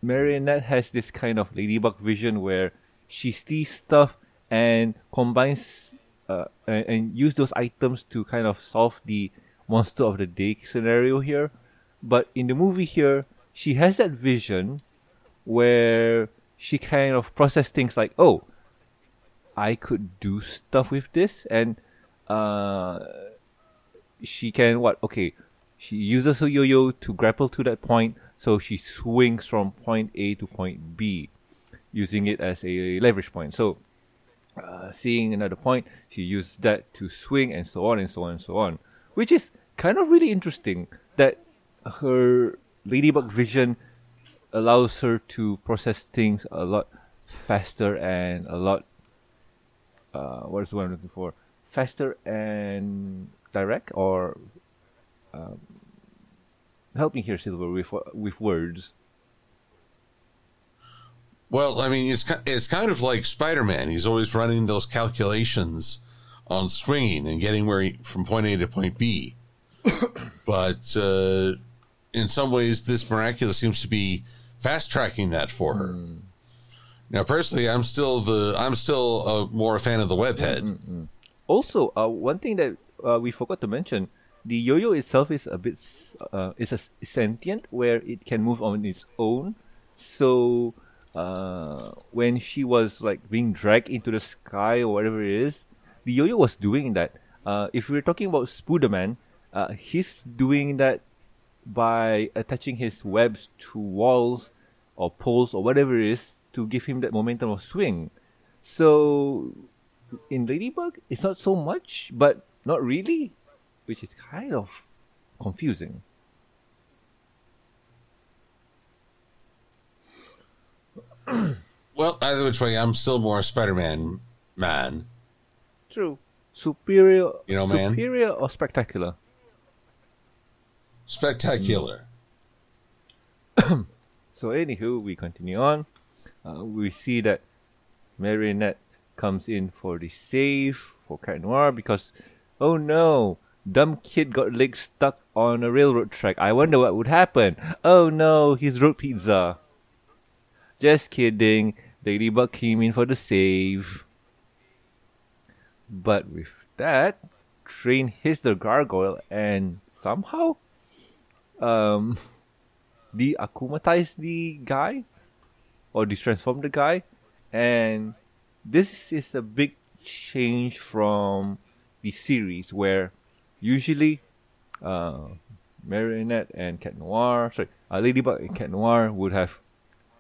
Marinette has this kind of ladybug vision where she sees stuff and combines uh, and, and use those items to kind of solve the monster of the day scenario here. But in the movie here, she has that vision where she kind of process things like, oh, I could do stuff with this, and uh, she can what? Okay, she uses a yo-yo to grapple to that point, so she swings from point A to point B, using it as a leverage point. So, uh, seeing another point, she uses that to swing, and so on and so on and so on, which is kind of really interesting. That her ladybug vision allows her to process things a lot faster and a lot uh, what is the word I'm looking for? Faster and direct, or um, help me here, Silver, with with words. Well, I mean, it's it's kind of like Spider Man. He's always running those calculations on swinging and getting where he, from point A to point B. but uh, in some ways, this miraculous seems to be fast tracking that for her. Now, personally, I'm still the I'm still uh, more a fan of the webhead. Also, uh, one thing that uh, we forgot to mention: the yo-yo itself is a bit uh, is a sentient, where it can move on its own. So, uh, when she was like being dragged into the sky or whatever it is, the yo-yo was doing that. Uh, if we're talking about Spooderman, uh, he's doing that by attaching his webs to walls or poles or whatever it is to give him that momentum of swing. So in Ladybug, it's not so much, but not really, which is kind of confusing. Well, either which way, I'm still more Spider Man man. True. Superior, You know, man. superior or spectacular? Spectacular. So, anywho, we continue on. Uh, we see that Marinette comes in for the save for Cat Noir because, oh no, dumb kid got legs stuck on a railroad track. I wonder what would happen. Oh no, he's road pizza. Just kidding. Ladybug came in for the save. But with that, Train hits the gargoyle and somehow, um, de-akumatize the guy or de-transform the guy and this is a big change from the series where usually uh, Marinette and Cat Noir, sorry, uh, Ladybug and Cat Noir would have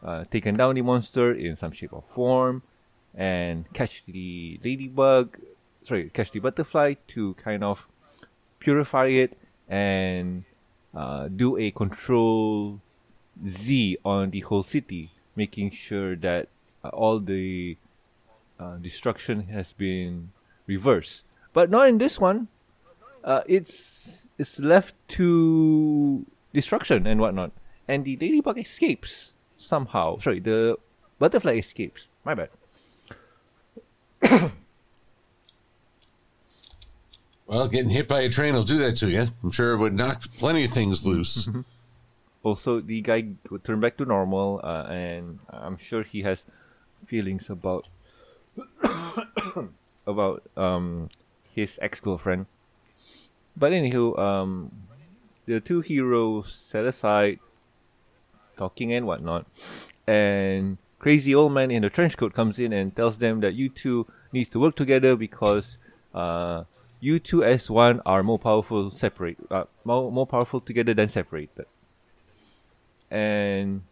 uh, taken down the monster in some shape or form and catch the ladybug, sorry, catch the butterfly to kind of purify it and uh, do a control Z on the whole city, making sure that uh, all the uh, destruction has been reversed. But not in this one. Uh, it's it's left to destruction and whatnot, and the ladybug escapes somehow. Sorry, the butterfly escapes. My bad. Well, getting hit by a train will do that to you. I'm sure it would knock plenty of things loose. Also, the guy would turn back to normal, uh, and I'm sure he has feelings about about um his ex girlfriend. But anywho, um, the two heroes set aside, talking and whatnot, and crazy old man in the trench coat comes in and tells them that you two needs to work together because uh, you two as one are more powerful separate, uh, more more powerful together than separated. And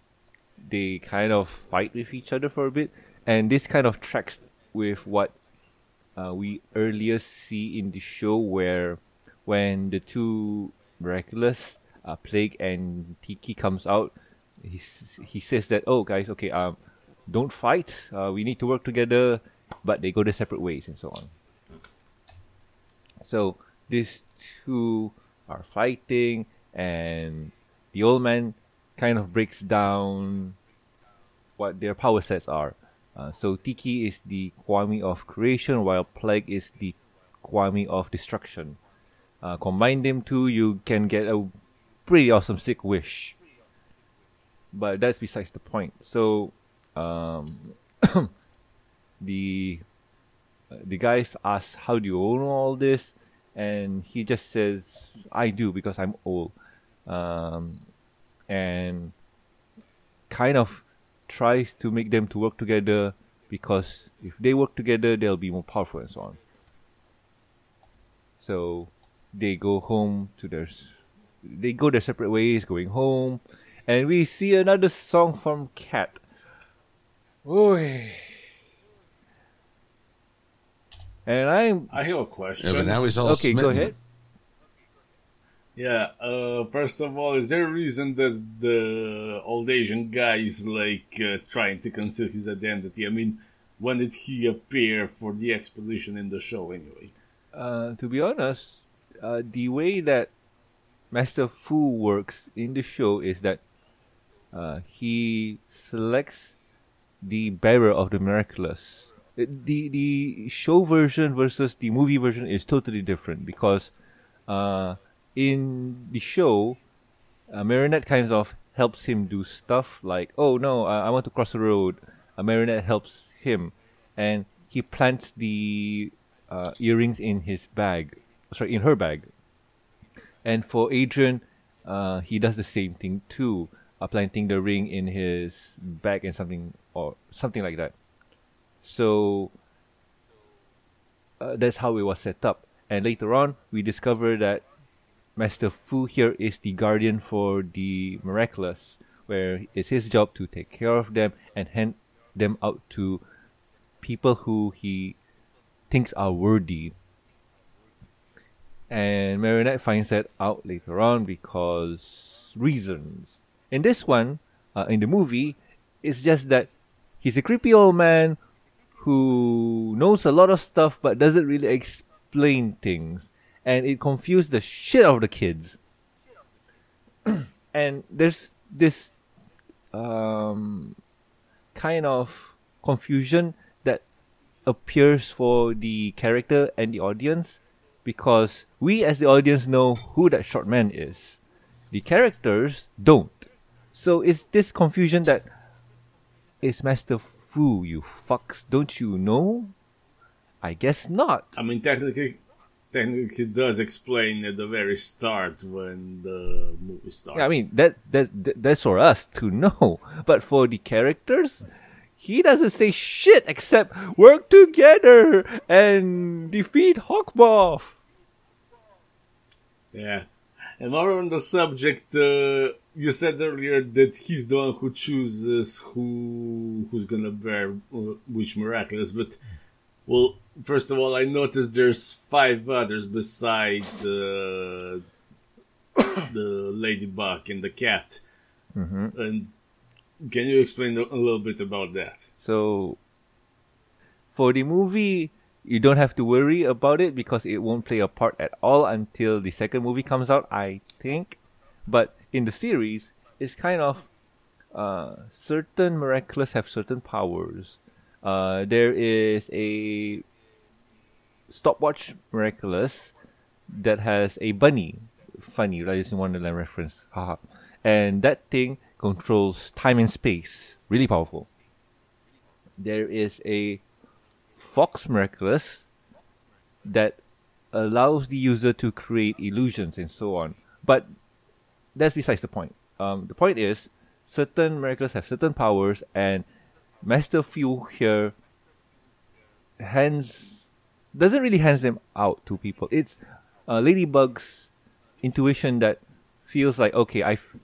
they kind of fight with each other for a bit, and this kind of tracks with what uh, we earlier see in the show, where when the two miraculous uh, Plagg and Tikki comes out, he he says that oh guys okay um don't fight uh, we need to work together, but they go their separate ways and so on. So these two are fighting, and the old man kind of breaks down what their power sets are. Uh, so Tikki is the Kwami of creation, while Plagg is the Kwami of destruction. Uh, combine them two, you can get a pretty awesome sick wish. But that's besides the point. So, um, the the guys ask, "How do you know all this?" And he just says, "I do because I'm old," um, and kind of tries to make them to work together because if they work together, they'll be more powerful and so on. So they go home to their, they go their separate ways, going home, and we see another song from Cat. Oy. And I'm I have a question. Yeah, but now he's all okay. Go ahead. Yeah, uh, first of all, is there a reason that the old Asian guy is like uh, trying to conceal his identity? I mean, when did he appear for the exposition in the show anyway? Uh, to be honest, uh, the way that Master Fu works in the show is that uh, he selects the bearer of the miraculous. Uh, The the show version versus the movie version is totally different because uh, in the show, uh, Marinette kind of helps him do stuff like, oh no, I, I want to cross the road. A Marinette helps him, and he plants the uh, earrings in his bag, sorry, in her bag. And for Adrien, uh, he does the same thing too, uh, planting the ring in his back and something or something like that. So uh, that's how it was set up. And later on, we discover that Master Fu here is the guardian for the miraculous, where it's his job to take care of them and hand them out to people who he thinks are worthy. And Marinette finds that out later on because reasons. In this one, uh, in the movie, it's just that he's a creepy old man who knows a lot of stuff but doesn't really explain things. And it confused the shit out of the kids. and there's this um, kind of confusion that appears for the character and the audience because we as the audience know who that short man is. The characters don't. So it's this confusion that is Master Fu, you fucks, don't you know? I guess not. I mean, technically, technically, does explain at the very start when the movie starts. Yeah, I mean that that's that- that's for us to know, but for the characters, he doesn't say shit except work together and defeat Hawkmoth. Yeah. And more on the subject, uh, you said earlier that he's the one who chooses who who's gonna bear uh, which miraculous. But well, first of all, I noticed there's five others besides uh, the ladybug and the cat. And can you explain a a little bit about that? So, for the movie, you don't have to worry about it because it won't play a part at all until the second movie comes out, I think. But in the series, it's kind of uh, certain miraculous have certain powers. Uh, there is a stopwatch miraculous that has a bunny. Funny, Alice in Wonderland reference. Haha. And that thing controls time and space. Really powerful. There is a Fox Miraculous that allows the user to create illusions and so on. But that's besides the point. Um, the point is, certain miracles have certain powers, and Master Fu here hands doesn't really hands them out to people. It's uh, Ladybug's intuition that feels like okay, I, f-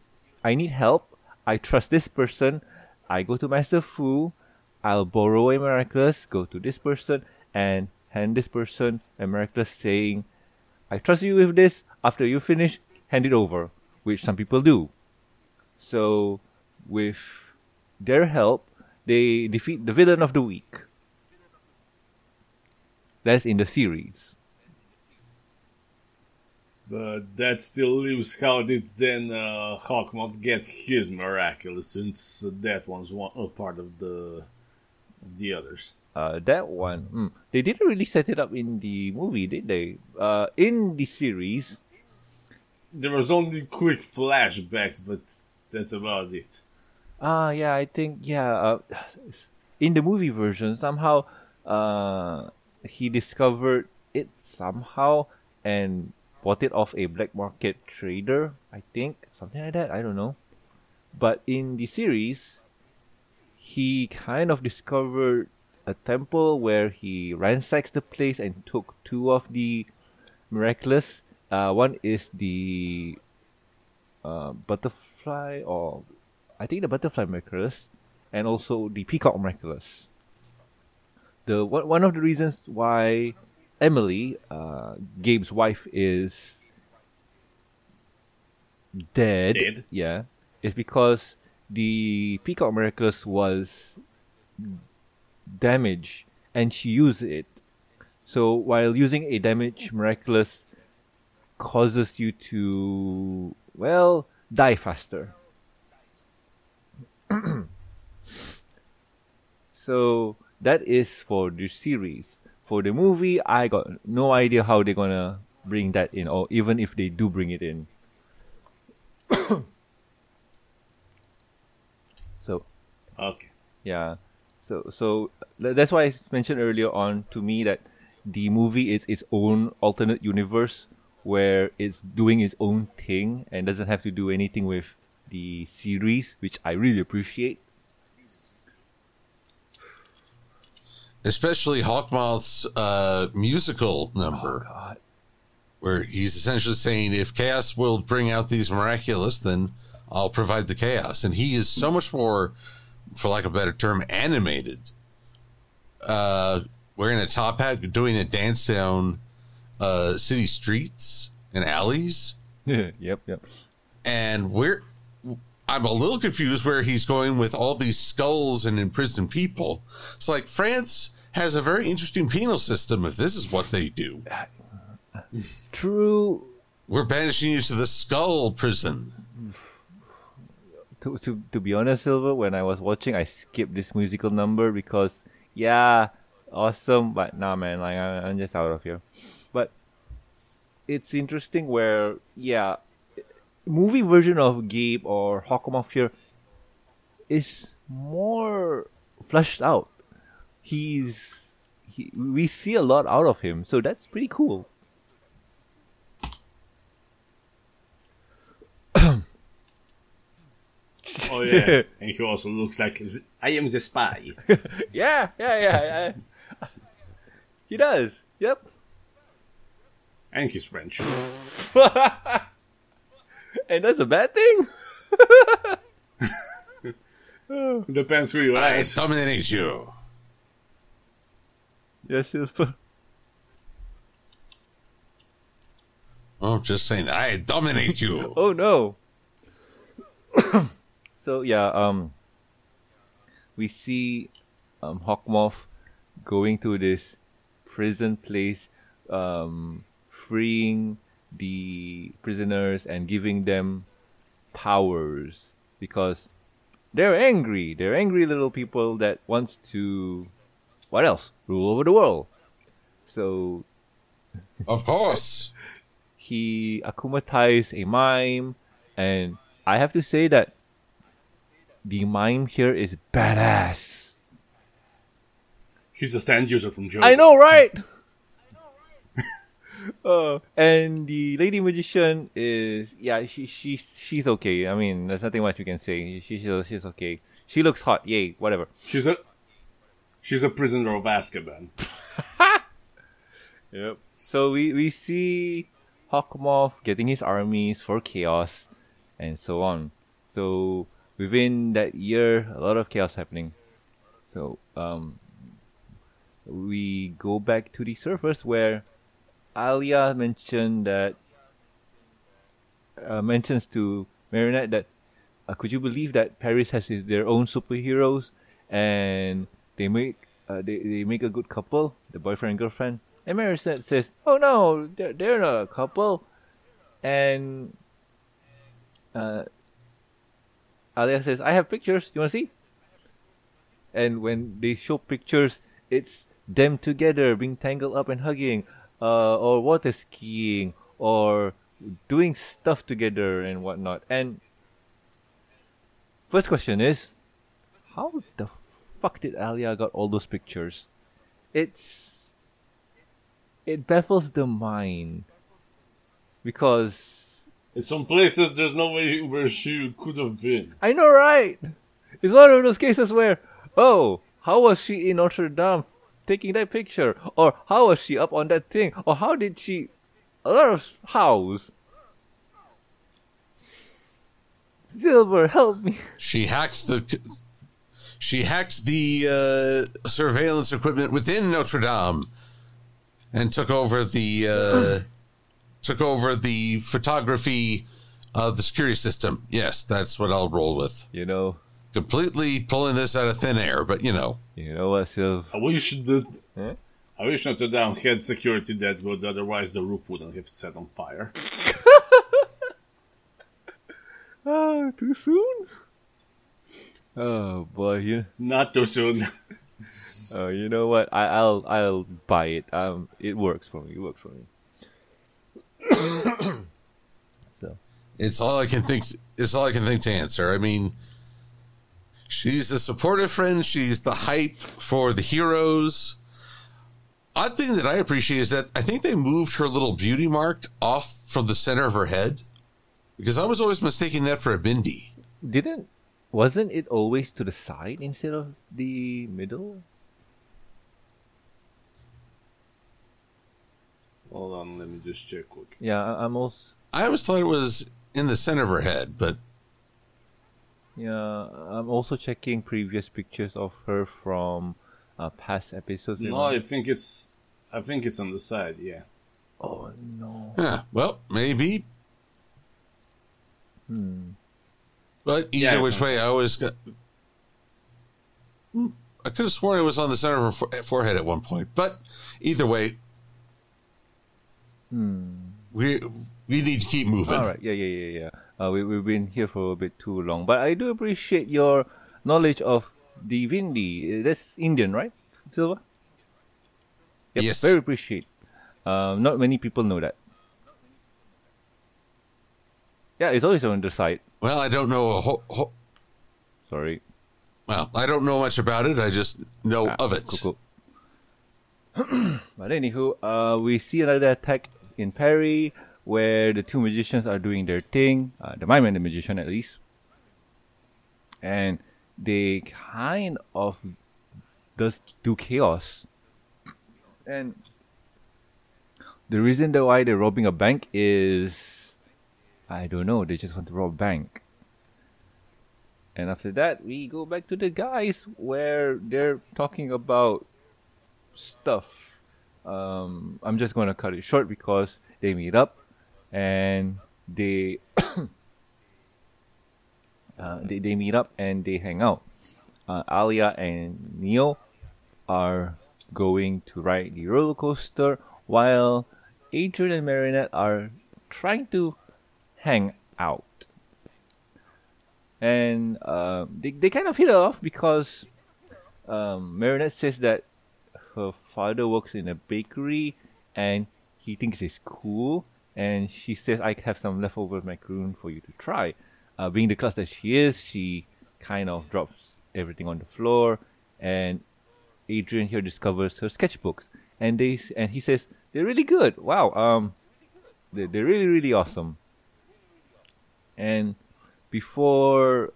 I need help. I trust this person. I go to Master Fu. I'll borrow a miraculous. Go to this person and hand this person a miraculous, saying, "I trust you with this. After you finish, hand it over," which some people do. So, with their help, they defeat the villain of the week. That's in the series. But that still leaves how did then uh, Hawkmoth get his miraculous since that one's one a part of the of the others. Uh, that one, mm, they didn't really set it up in the movie, did they? Uh, in the series, There was only quick flashbacks, but that's about it. Ah, yeah, I think yeah. Uh, in the movie version, somehow, uh, he discovered it somehow and bought it off a black market trader. I think something like that. I don't know. But in the series, he kind of discovered a temple where he ransacks the place and took two of the miraculous. Uh, one is the uh, butterfly or I think the butterfly miraculous, and also the peacock miraculous. The one one of the reasons why Emilie, uh, Gabe's wife, is dead, Dead? yeah, is because the peacock miraculous was damaged and she used it. So while using a damaged miraculous causes you to well die faster. so that is for the series. For the movie, I got no idea how they're gonna bring that in, or even if they do bring it in. so Okay. yeah, so so that's why I mentioned earlier on to me that the movie is its own alternate universe where it's doing its own thing and doesn't have to do anything with the series, which I really appreciate. Especially Hawkmoth's uh, musical number, God. where he's essentially saying, if chaos will bring out these miraculous, then I'll provide the chaos. And he is so much more, for lack of a better term, animated. Uh, wearing a top hat, doing a dance down uh, city streets and alleys. yep, yep. and where I'm a little confused where he's going with all these skulls and imprisoned people. It's like France has a very interesting penal system if this is what they do. True. We're banishing you to the skull prison. To, to to be honest, Silver, when I was watching, I skipped this musical number because yeah, awesome, but nah, man, like I, I'm just out of here. It's interesting where yeah, movie version of Gabe or Hawkmoth here is more fleshed out. He's he, we see a lot out of him, so that's pretty cool. Oh yeah, and he also looks like I am the spy. Yeah, yeah, yeah. yeah. he does. Yep. And he's French. and that's a bad thing. Depends who you I ask. dominate you. Yes, Silver. Oh, I'm just saying, I dominate you. Oh no. so yeah, um, we see um Hawkmoth going to this prison place, um, freeing the prisoners and giving them powers because they're angry. They're angry little people that wants to, what else? Rule over the world. So of course. he akumatized a mime, and I have to say that the mime here is badass. He's a stand user from Joe. I know, right? uh, and the lady magician is yeah, she she's she's okay. I mean, there's nothing much we can say. She, she's she's okay. She looks hot. Yay, whatever. She's a she's a prisoner of Azkaban. Yep. So we, we see Hawkmoth getting his armies for chaos and so on. So within that year, a lot of chaos happening. So um, we go back to the surface where Alya mentioned that uh, mentions to Marinette that uh, could you believe that Paris has his, their own superheroes and they make uh, they, they make a good couple, the boyfriend and girlfriend. And Marinette says, "Oh no, they're, they're not a couple," and uh, Alya says, "I have pictures. You want to see?" And when they show pictures, it's them together being tangled up and hugging, uh, or water skiing, or doing stuff together and whatnot. And first question is, how the fuck did Alya got all those pictures? It's it baffles the mind because In some places, there's no way where she could have been. I know, right? It's one of those cases where, oh, how was she in Notre Dame taking that picture? Or how was she up on that thing? Or how did she. A lot of hows. Silver, help me. She hacked the she hacked the uh, surveillance equipment within Notre Dame and took over the uh, took over the photography of the security system. Yes, that's what I'll roll with. You know, Completely pulling this out of thin air, but you know, you know what, Silv? I wish the Huh? I wish Notre Dame had security that would otherwise the roof wouldn't have set on fire. Ah, too soon? Oh boy, you Not too soon. Oh, you know what? I, I'll I'll buy it. Um, it works for me. It works for me. so it's all I can think. It's all I can think to answer. I mean, she's the supportive friend. She's the hype for the heroes. Odd thing that I appreciate is that I think they moved her little beauty mark off from the center of her head because I was always mistaking that for a bindi. didn't wasn't it always to the side instead of the middle? Hold on, let me just check quick. Yeah, I, I'm also I always thought it was in the center of her head, but yeah I'm also checking previous pictures of her from uh, past episodes. No, I think it's I think it's on the side, yeah. oh no. yeah, well, maybe. Hmm. But either Yeah, which way, the- I always got. Hmm, I could have sworn it was on the center of her forehead at one point, but either way, Hmm. we we need to keep moving. All right. Yeah, yeah, yeah, yeah. Uh, we we've been here for a bit too long, but I do appreciate your knowledge of the bindi. Uh, That's Indian, right? Silva. Yep, Yes. Very appreciate. Um, not many people know that. Yeah, it's always on the side. Well, I don't know a whole. Ho- Sorry. well, I don't know much about it. I just know Ah, of it. Cool, cool. but anywho, uh, we see another attack in Perry where the two magicians are doing their thing. Uh, the mime and the magician, at least, and they kind of does do chaos. And the reason that why they're robbing a bank is, I don't know. They just want to rob a bank. And after that, we go back to the guys where they're talking about stuff. Um, I'm just to cut it short because they meet up and they uh, they, they meet up and they hang out. Uh, Alya and Neo are going to ride the roller coaster while Adrien and Marinette are trying to hang out. And uh, they, they kind of hit it off because um, Marinette says that her father works in a bakery and he thinks it's cool. And she says, I have some leftover macaroon for you to try. Uh, being the class that she is, she kind of drops everything on the floor. And Adrien here discovers her sketchbooks. And they and he says, they're really good. Wow. Um, they're, they're really, really awesome. And before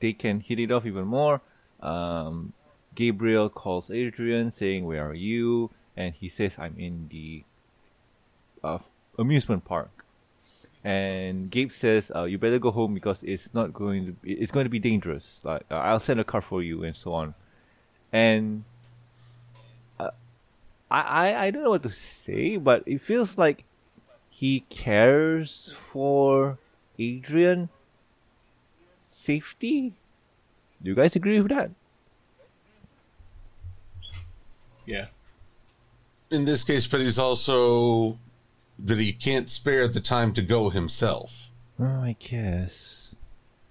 they can hit it off even more, um, Gabriel calls Adrien saying, "Where are you?" And he says, "I'm in the uh, amusement park." And Gabe says, uh, "You better go home because it's not going to. Be, it's going to be dangerous. Like uh, I'll send a car for you and so on." And uh, I, I I don't know what to say, but it feels like he cares for Adrien safety. Do you guys agree with that? Yeah. In this case, but he's also that he can't spare the time to go himself. Oh, I guess.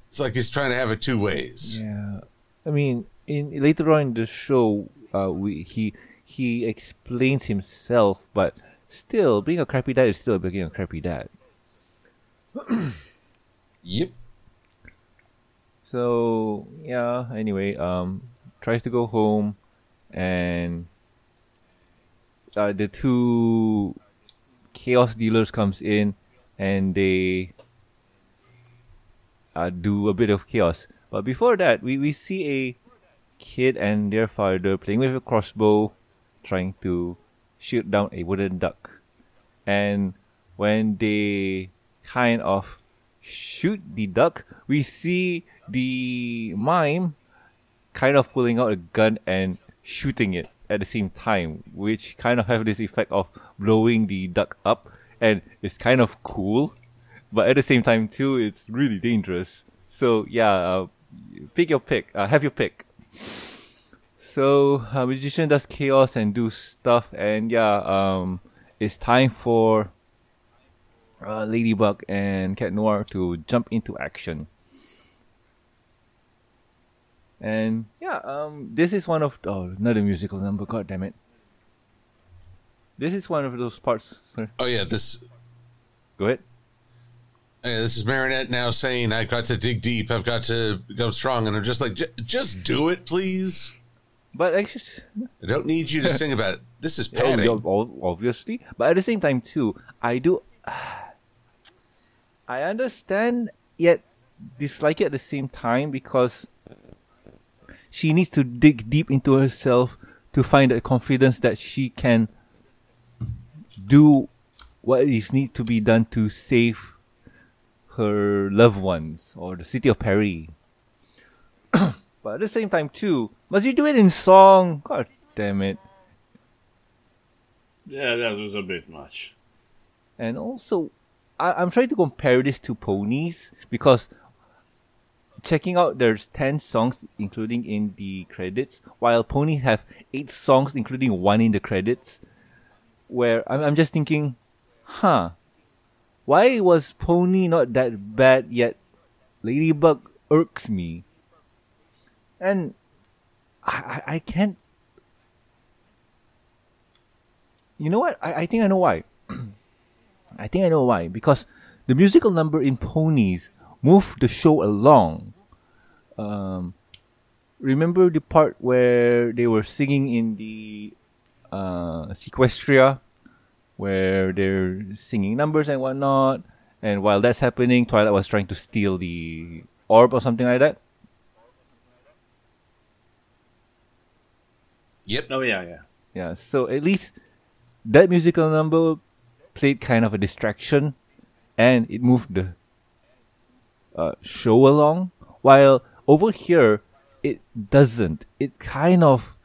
It's like he's trying to have it two ways. Yeah. I mean, in later on in the show, uh, we he he explains himself, but still, being a crappy dad is still being a crappy dad. Yep. So yeah. Anyway, um, tries to go home, and uh, the two chaos dealers comes in, and they uh, do a bit of chaos. But before that, we, we see a kid and their father playing with a crossbow, trying to shoot down a wooden duck. And when they kind of shoot the duck, we see the mime kind of pulling out a gun and shooting it at the same time, which kind of have this effect of blowing the duck up, and it's kind of cool, but at the same time too, it's really dangerous. So yeah, uh, pick your pick. Uh, have your pick. So uh, magician does chaos and do stuff, and yeah, um, it's time for uh, Ladybug and Cat Noir to jump into action. And yeah, um, this is one of oh another musical number. God damn it! This is one of those parts. Oh yeah, this Go ahead. Oh, yeah, this is Marinette now saying I've got to dig deep. I've got to go strong, and I'm just like, "J- just do it, please. But I just I don't need you to sing about it. This is oh, padding. yeah, obviously, but at the same time too, I do. I understand, yet dislike it at the same time because she needs to dig deep into herself to find that confidence that she can do what is needs to be done to save her loved ones or the city of Paris. but at the same time too, must you do it in song? God damn it. Yeah, that was a bit much. And also, I, I'm trying to compare this to ponies because checking out there's 10 songs including in the credits, while ponies have 8 songs including one in the credits. Where I'm, I'm just thinking, huh, why was Pony not that bad yet Ladybug irks me? And I, I, I can't. You know what? I, I think I know why. I think I know why. Because the musical number in Ponies moved the show along. Um, remember the part where they were singing in the uh, Seaquestria, where they're singing numbers and whatnot, and while that's happening, Twilight was trying to steal the orb or something like that. Yep. Oh yeah, yeah. Yeah, so at least that musical number played kind of a distraction and it moved the uh, show along. While over here, it doesn't. It kind of,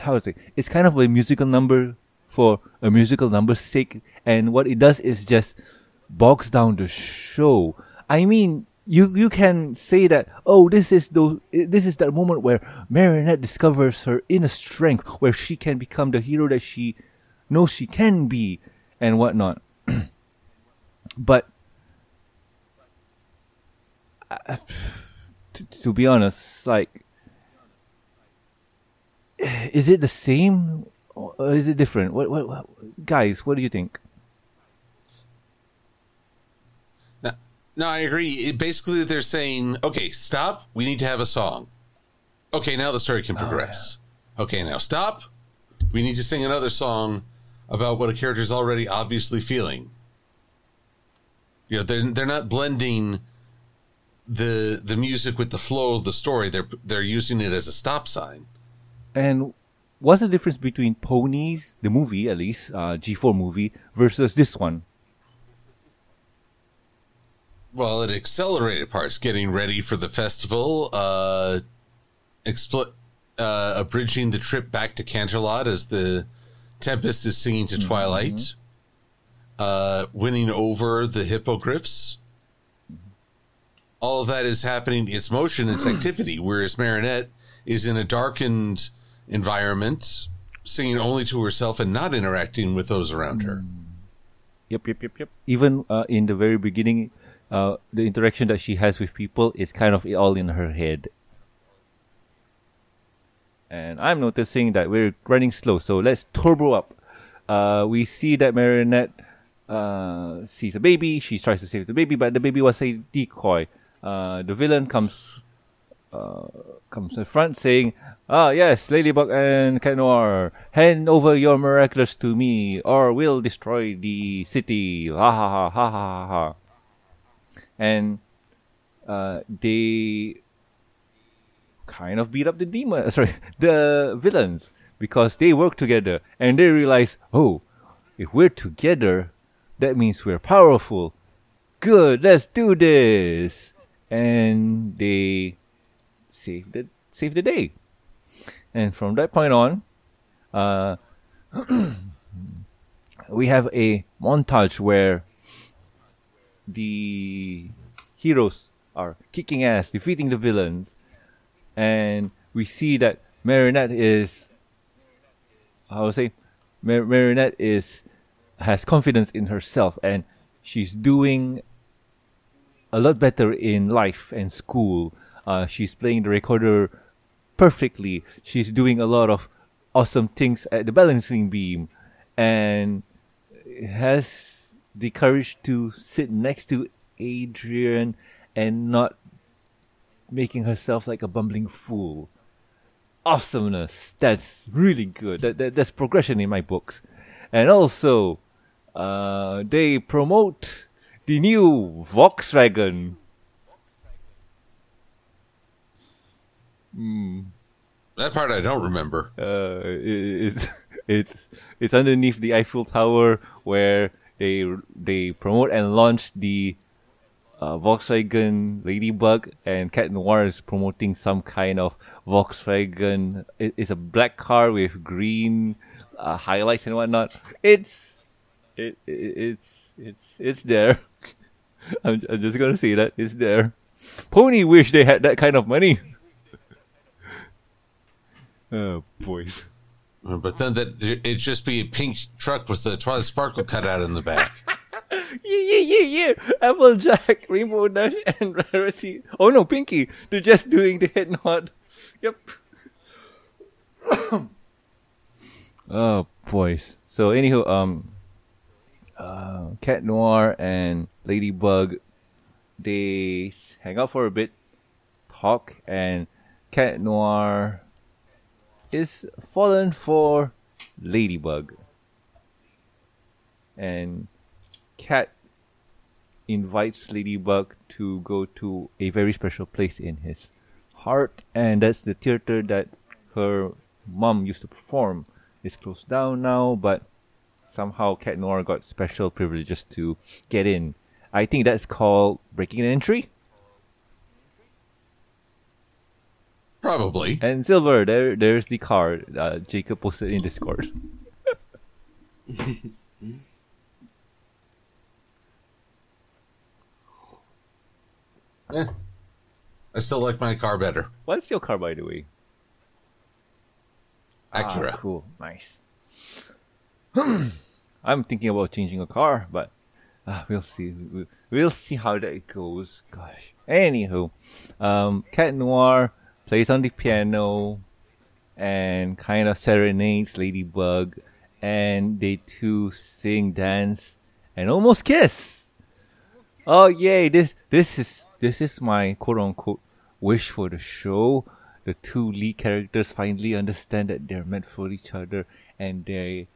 how to say, it's kind of a musical number for a musical number's sake. And what it does is just bogs down the show. I mean, you you can say that oh this is the this is that moment where Marinette discovers her inner strength where she can become the hero that she knows she can be and whatnot. but uh, to, to be honest, like is it the same or is it different? What, what, what guys? What do you think? No, no, I agree. It, basically, they're saying, okay, stop. We need to have a song. Okay, now the story can oh, progress. Okay, now stop. We need to sing another song about what a character is already obviously feeling. You know, they're they're not blending the the music with the flow of the story. They're they're using it as a stop sign. And what's the difference between Ponies, the movie at least, uh, G4 movie, versus this one? Well, it accelerated parts, getting ready for the festival, uh, expl- uh, abridging the trip back to Canterlot as the Tempest is singing to Twilight, uh, winning over the hippogriffs. All of that is happening. It's motion, it's activity. Whereas Marinette is in a darkened environment, singing only to herself and not interacting with those around her. Yep, yep, yep, yep. Even uh, in the very beginning, uh, the interaction that she has with people is kind of all in her head. And I'm noticing that we're running slow, so let's turbo up. Uh, we see that Marinette uh, sees a baby. She tries to save the baby, but the baby was a decoy. Uh, the villain comes uh, comes in front saying, Ah, yes, Ladybug and Noir, hand over your miraculous to me, or we'll destroy the city. Ha ha ha ha ha ha. And uh, they kind of beat up the demon, sorry, the villains, because they work together and they realize, oh, if we're together, that means we're powerful. Good, let's do this. And they save the save the day. And from that point on, uh, we have a montage where the heroes are kicking ass, defeating the villains, and we see that Marinette is, how to say, Mar- Marinette is has confidence in herself, and she's doing a lot better in life and school. Uh, she's playing the recorder perfectly. She's doing a lot of awesome things at the balancing beam, and has the courage to sit next to Adrien and not making herself like a bumbling fool. Awesomeness. That's really good. That, that that's progression in my books. And also, uh, they promote the new Volkswagen. Hmm. That part I don't remember. Uh, it- it's it's it's underneath the Eiffel Tower where they they promote and launch the uh, Volkswagen Ladybug and Cat Noir is promoting some kind of Volkswagen. It, it's a black car with green uh, highlights and whatnot. It's it, it it's it's it's there. I'm I'm just gonna say that it's there. Pony wish they had that kind of money. Oh boys. Uh, But then that it'd just be a pink truck with the Twilight Sparkle cut out in the back. Yeah, yeah, yeah, yeah. Applejack, Rainbow Dash, and Rarity. Oh no, Pinkie. They're just doing the head nod. Yep. oh, boys. So, anywho, um, uh, Cat Noir and Ladybug, they s- hang out for a bit, talk, and Cat Noir is fallen for Ladybug. And Cat invites Ladybug to go to a very special place in his heart, and that's the theater that her mom used to perform. It's closed down now, but somehow Cat Noir got special privileges to get in. I think that's called breaking an entry. Probably. And Silver, there, there's the card. Uh, Jakob posted in Discord. Eh, I still like my car better. What's your car, by the way? Acura. Ah, cool, nice. I'm thinking about changing a car, but uh, we'll see. We- We'll see how that goes. Gosh. Anywho, um, Cat Noir plays on the piano and kind of serenades Ladybug, and they two sing, dance, and almost kiss. Oh yay! This this is this is my quote unquote wish for the show. The two lead characters finally understand that they're meant for each other, and they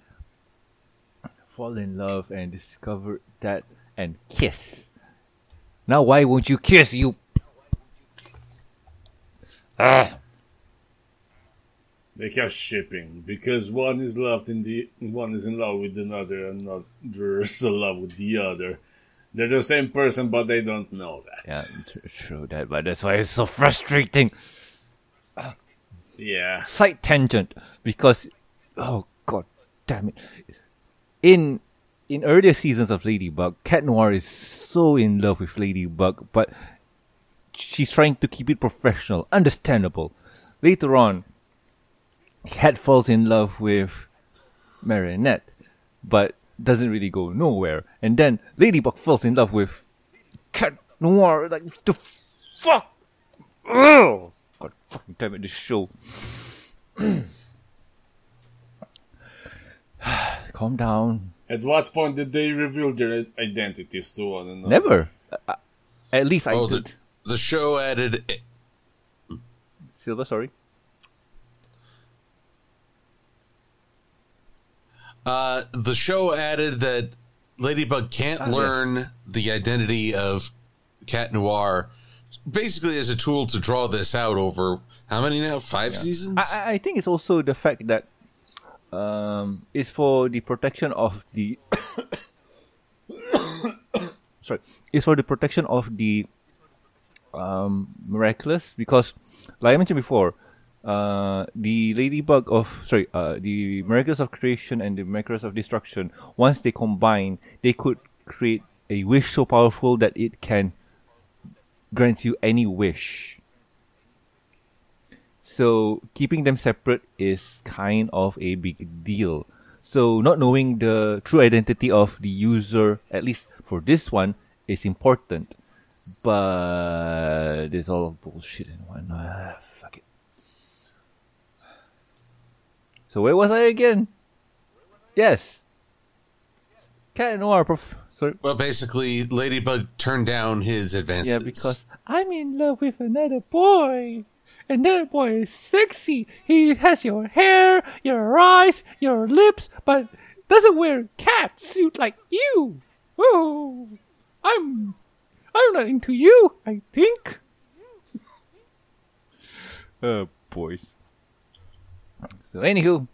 fall in love and discover that and kiss. Now, why won't you kiss, you Ah. Because shipping, because one is loved in the one is in love with another, and another is in love with the other. They're the same person, but they don't know that. Yeah, true that, but that's why it's so frustrating. Yeah. Side tangent because, oh god, damn it! In in earlier seasons of Ladybug, Cat Noir is so in love with Ladybug, but she's trying to keep it professional, understandable. Later on, Cat falls in love with Marinette, but doesn't really go nowhere. And then Ladybug falls in love with Cat Noir. Like the fuck. Ugh! God fucking damn it! This show. Calm down. At what point did they reveal their identities to one another? Never. Uh, at least I Oh, did. The, show added Silver, sorry. uh, the show added that Ladybug can't Ah, learn the identity of Cat Noir, basically as a tool to draw this out over how many now? Five seasons. I, I- I think it's also the fact that um, it's for the protection of the. sorry, it's for the protection of the um, miraculous because, like I mentioned before, uh, the ladybug of sorry, uh, the miraculous of creation and the miraculous of destruction. Once they combine, they could create a wish so powerful that it can grant you any wish. So keeping them separate is kind of a big deal. So not knowing the true identity of the user, at least for this one, is important. But it's all bullshit and one. Ah, fuck it. So where was I again? Yes. Cat Noir. Prof- sorry. well, basically, Ladybug turned down his advances. Yeah, because I'm in love with another boy. And that boy is sexy. He has your hair, your eyes, your lips, but doesn't wear cat suit like you. Oh, I'm, I'm not into you. I think. uh, boys. So, anywho,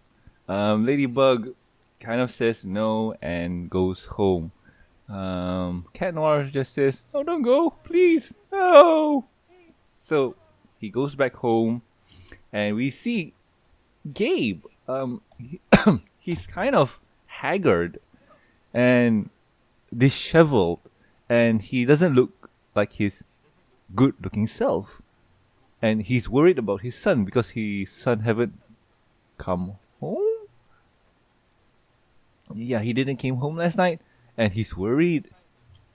um, Ladybug kind of says no and goes home. Um, Cat Noir just says, "Oh, don't go, please, no." So he goes back home, and we see Gabe. Um, he- he's kind of haggard and disheveled, and he doesn't look like his good-looking self. And he's worried about his son because his son haven't come home. Yeah, he didn't came home last night, and he's worried.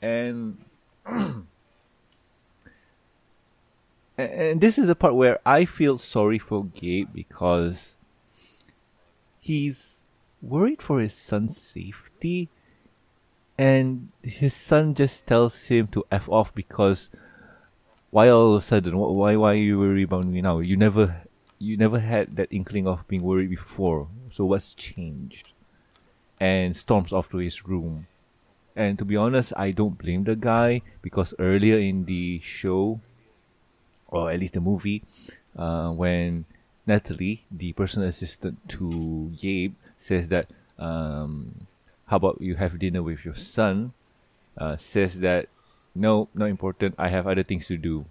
And and this is the part where I feel sorry for Gabe because he's worried for his son's safety, and his son just tells him to f off because why all of a sudden wh- why why you worry about me now? You never you never had that inkling of being worried before. So what's changed? And storms off to his room. And to be honest, I don't blame the guy because earlier in the show, or at least the movie, uh, when Natalie, the personal assistant to Gabe, says that, um, how about you have dinner with your son? Uh, says that, no, not important. I have other things to do.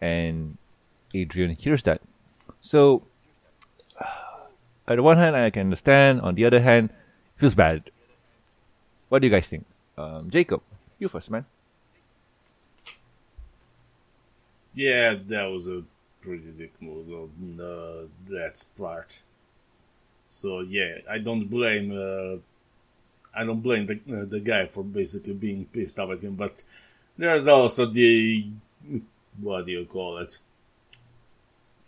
And Adrien hears that. So, on the one hand, I can understand. On the other hand, feels bad. What do you guys think? Um, Jakob, you first, man. Yeah, that was a pretty dick move on uh, that part. So yeah, I don't blame uh, I don't blame the uh, the guy for basically being pissed off at him, but there's also the what do you call it?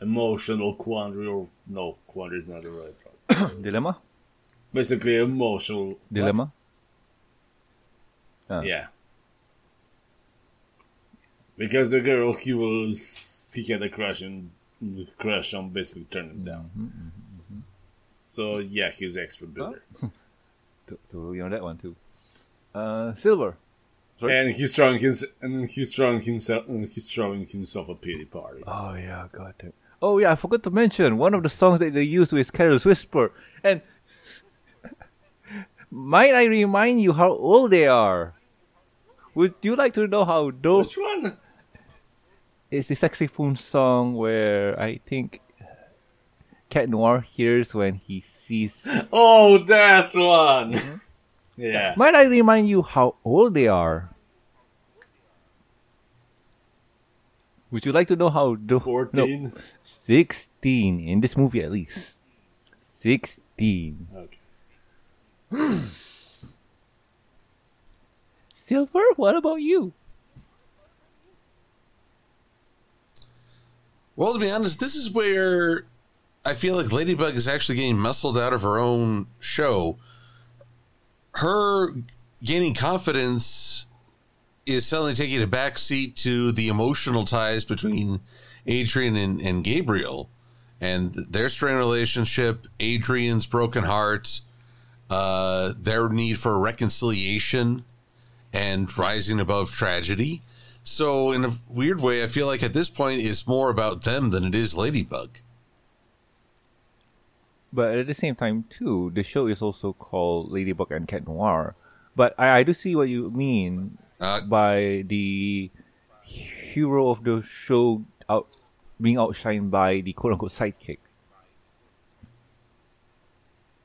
Emotional quandary, or no, quandary is not the right word. Dilemma? Basically, emotional? Dilemma? Ah. Yeah. Because the girl he was he had a crush and crush on basically turned him down. Mm-hmm, So yeah, he's extra bitter. To, to you know that one too. Uh, Silver. Sorry? And he's throwing his and he's throwing himself uh, he's throwing himself a pity party. Oh yeah, got it. Oh yeah, I forgot to mention one of the songs that they used was Careless Whisper. And might I remind you how old they are? Would you like to know how old? Which one? It's the saxophone song where I think Cat Noir hears when he sees. Oh, that's one. Mm-hmm. yeah. Might I remind you how old they are? Would you like to know how old? 14. No, 16 in this movie at least. 16. Okay. Silver, what about you? Well, to be honest, this is where I feel like Ladybug is actually getting muscled out of her own show. Her gaining confidence is suddenly taking a back seat to the emotional ties between Adrien and, and Gabriel and their strained relationship, Adrien's broken heart, uh, their need for reconciliation and rising above tragedy. So, in a weird way, I feel like at this point it's more about them than it is Ladybug. But at the same time, too, the show is also called Ladybug and Cat Noir. But I, I do see what you mean Uh, by the hero of the show out being outshined by the quote unquote sidekick.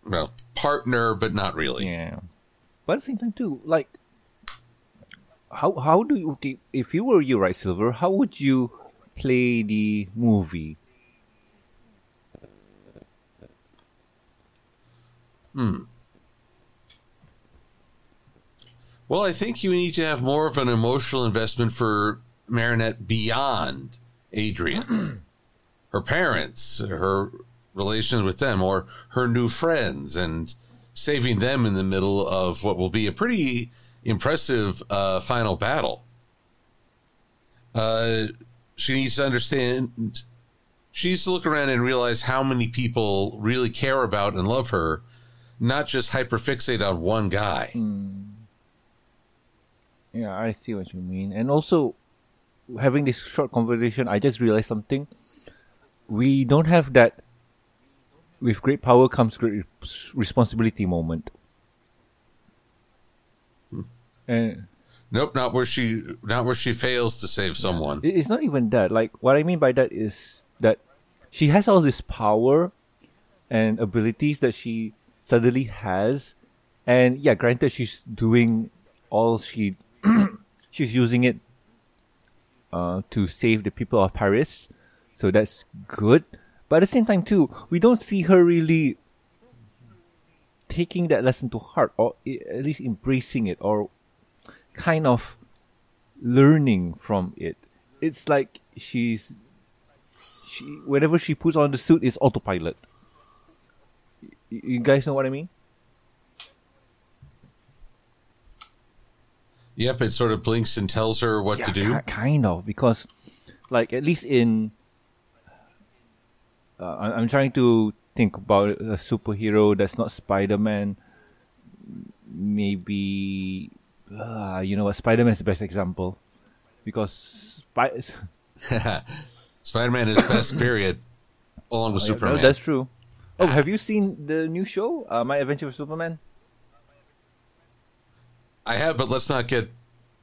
well, partner, but not really. Yeah. But at the same time too, like how how do you if you were you right, Silver, how would you play the movie? Well, I think you need to have more of an emotional investment for Marinette beyond Adrien. her parents, her relations with them, or her new friends, and saving them in the middle of what will be a pretty impressive uh, final battle. Uh, she needs to understand. She needs to look around and realize how many people really care about and love her, not just hyperfixate on one guy. Hmm. Yeah, I see what you mean. And also having this short conversation, I just realized something. We don't have that with great power comes great responsibility moment. Hmm. And Nope, not where she not where she fails to save someone. It's not even that. Like what I mean by that is that she has all this power and abilities that she suddenly has, and yeah, granted she's doing all she she's using it uh, to save the people of Paris, so that's good. But at the same time too, we don't see her really taking that lesson to heart, or at least embracing it, or kind of learning from it. It's like she's she whenever she puts on the suit is autopilot. You guys know what I mean? Yep, it sort of blinks and tells her what to do. ki- kind of because, like at least in, uh, I- I'm trying to think about a superhero that's not Spider Man. Maybe, uh, you know what? Spider Man is the best example because Spy- Spider-Man is best period, along with Oh, yeah, Superman. no, that's true. Oh, have you seen the new show, uh, My Adventure with Superman? I have, but let's not get.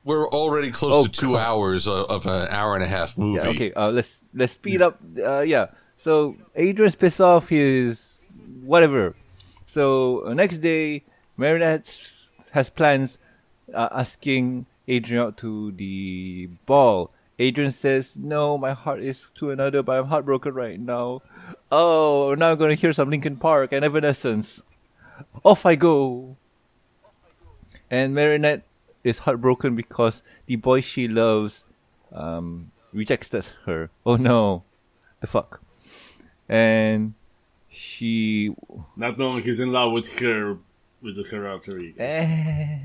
We're already close Oh, to two God. hours of, of an hour and a half movie. Yeah, okay. Uh, let's let's speed up. Uh, yeah. So Adrien's pissed off his whatever. So uh, next day, Marinette has plans, uh, asking Adrien out to the ball. Adrien says, "No, my heart is to another, but I'm heartbroken right now. Oh, now I'm gonna hear some Linkin Park and Evanescence. Off I go." And Marinette is heartbroken because the boy she loves um, rejects her. Oh no, the fuck. And she, Not knowing he's in love with her, with her alter ego. eh.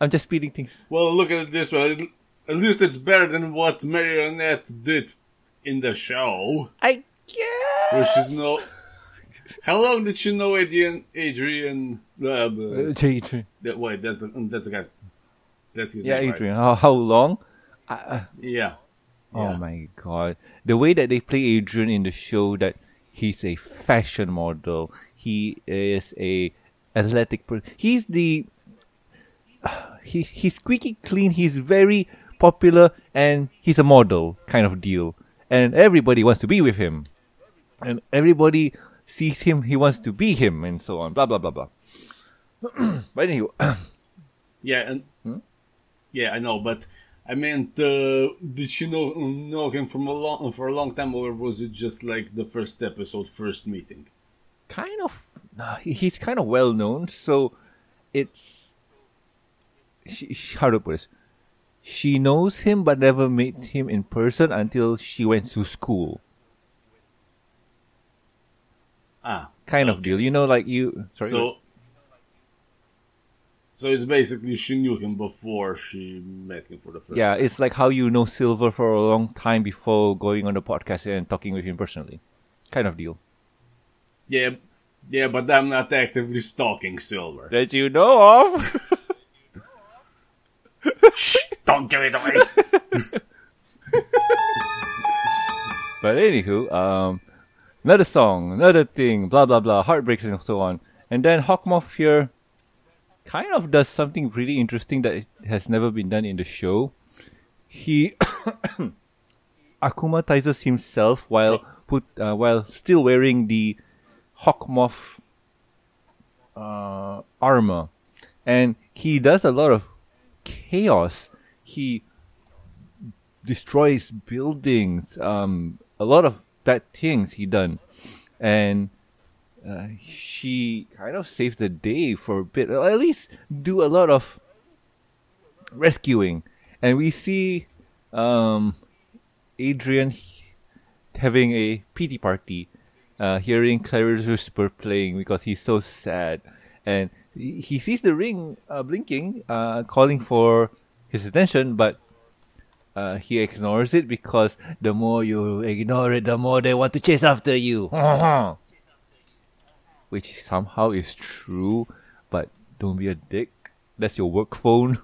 I'm just speeding things. Well, look at this. At- At least it's better than what Marinette did in the show, I guess. which is no. How long did she know Adrien? Adrien. Uh, uh, Adrien. that, wait, that's the that's the guy. That's his Yeah, name. right? Adrien. How, how long? Uh, Yeah. Oh Yeah. my god. The way that they play Adrien in the show that he's a fashion model. He is a athletic person. He's the he he's squeaky clean. He's very popular and he's a model kind of deal. And everybody wants to be with him. And everybody sees him, he wants to be him and so on. Blah blah blah blah. but anyway, Yeah, and Hmm? yeah, I know, but I meant, uh, did she know know him from a long for a long time, or was it just like the first episode, first meeting? kind of nah, he's kind of well known so it's she, she- how to put this she knows him but never met him in person until she went to school Ah, kind of deal you know like you sorry so so it's basically she knew him before she met him for the first. yeah time. it's like how you know silver for a long time before going on the podcast and talking with him personally kind of deal yeah, yeah, but I'm not actively stalking Silver. that you know of Shh! Don't give it away. But anywho, um, another song, another thing, blah blah blah, heartbreaks and so on. And then Hawkmoth here kind of does something really interesting that has never been done in the show. He akumatizes himself while put uh, while still wearing the Hawkmoth uh, armor, and he does a lot of chaos. He destroys buildings, um, a lot of bad things he done, and uh, she kind of saved the day for a bit, or at least do a lot of rescuing, and we see um, Adrien having a pity party, uh, hearing Careless Whisper playing because he's so sad, and he sees the ring uh, blinking, uh, calling for his attention, but uh, he ignores it because the more you ignore it, the more they want to chase after you. Which somehow is true, but don't be a dick. That's your work phone.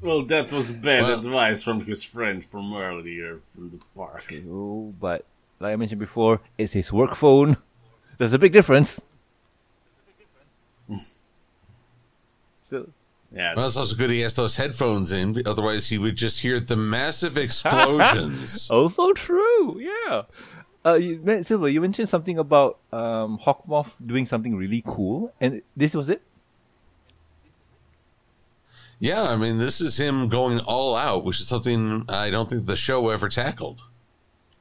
well, that was bad Well- advice from his friend from earlier from the park. Oh, but like I mentioned before, it's his work phone. There's a big difference. Still, Yeah, Well, it's also good he has those headphones in. Otherwise, he would just hear the massive explosions. also true. Yeah. Uh, you, Silver, you mentioned something about um, Hawkmoth doing something really cool, and this was it. yeah, I mean, this is him going all out, which is something I don't think the show ever tackled.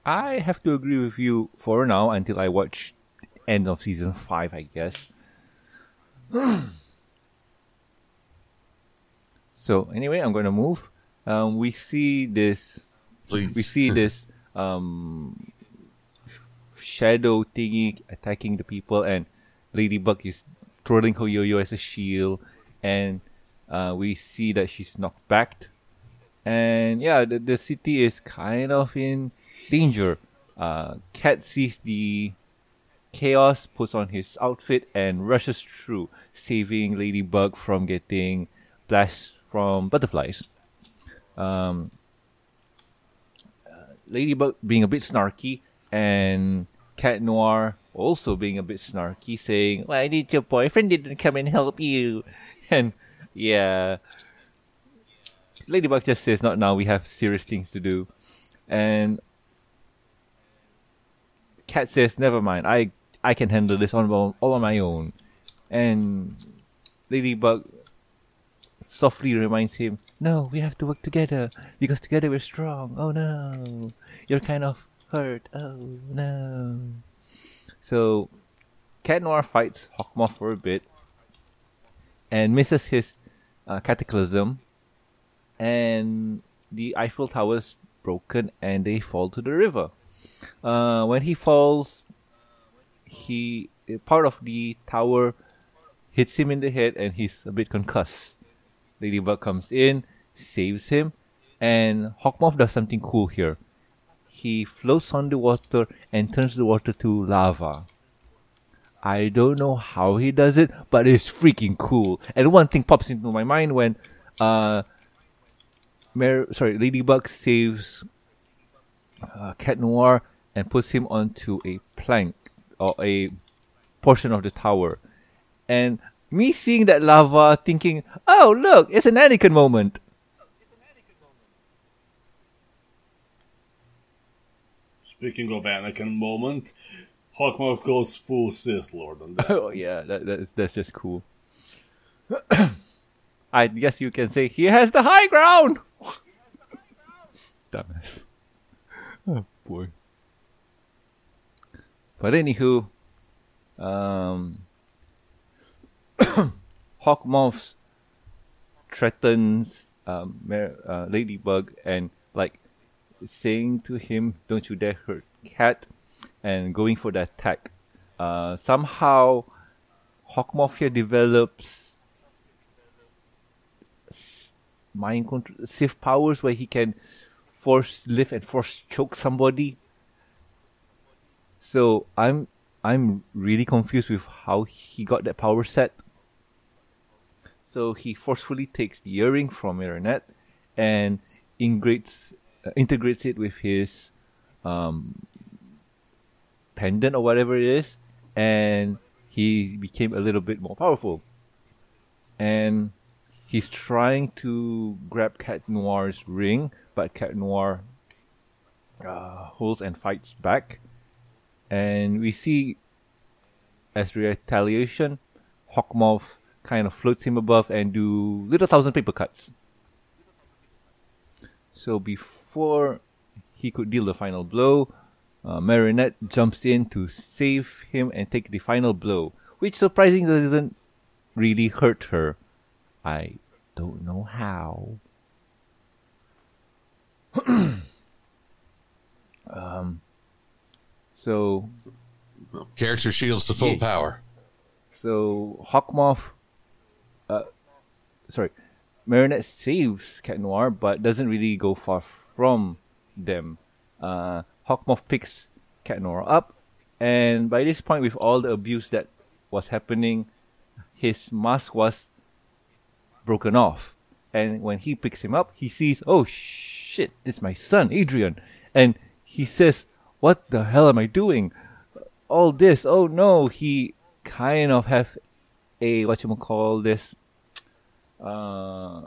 I have to agree with you for now until I watch end of season five, I guess. so anyway, I'm gonna move. Um, we see this. Please. We see this um, shadow thingy attacking the people, and Ladybug is twirling her yo-yo as a shield, and uh, we see that she's knocked back and yeah, the, the city is kind of in danger. Uh, Cat sees the chaos, puts on his outfit, and rushes through, saving Ladybug from getting blasted from butterflies. Um, uh, Ladybug being a bit snarky, and Cat Noir also being a bit snarky, saying, "Why did your boyfriend didn't come and help you?" And yeah, Ladybug just says, "Not now. We have serious things to do." And Cat says, "Never mind. I I can handle this on all on my own." And Ladybug softly reminds him, "No, we have to work together because together we're strong." Oh no, you're kind of hurt. Oh no. So, Cat Noir fights Hawkmoth for a bit and misses his uh, cataclysm and the Eiffel Tower's broken and they fall to the river. Uh, when he falls, he part of the tower hits him in the head and he's a bit concussed. Ladybug comes in, saves him, and Hawkmoth does something cool here. He floats on the water and turns the water to lava. I don't know how he does it, but it's freaking cool. And one thing pops into my mind when uh, Mer- sorry, Ladybug saves uh, Cat Noir and puts him onto a plank or a portion of the tower. And me seeing that lava, thinking, "Oh, look, it's an Anakin moment." Speaking of Anakin moment, Hawkmoth goes full Sith Lord on that. oh yeah, that, that's that's just cool. I guess you can say he has the high ground. Dumbass. Oh boy. But anywho, um, Hawkmoth threatens um, uh, Ladybug and like saying to him, "Don't you dare hurt Cat," and going for the attack. Uh, somehow, Hawkmoth here develops mind control, Sith powers where he can force lift and force choke somebody. So I'm I'm really confused with how he got that power set. So he forcefully takes the earring from Marinette and integrates uh, integrates it with his um, pendant or whatever it is, and he became a little bit more powerful. And he's trying to grab Cat Noir's ring, but Cat Noir uh, holds and fights back. And we see, as retaliation, Hawkmoth kind of floats him above and do little thousand paper cuts. So before he could deal the final blow, uh, Marinette jumps in to save him and take the final blow, which surprisingly doesn't really hurt her. I don't know how. um, so Character shields to full Yeah. power. so Hawkmoth, uh, sorry, Marinette saves Cat Noir, but doesn't really go far from them. Uh, Hawkmoth picks Cat Noir up, and by this point, with all the abuse that was happening, his mask was broken off. And when he picks him up, he sees, oh shit, this is my son, Adrien. And he says, what the hell am I doing? All this, oh no, he kind of have a, what you call this, uh,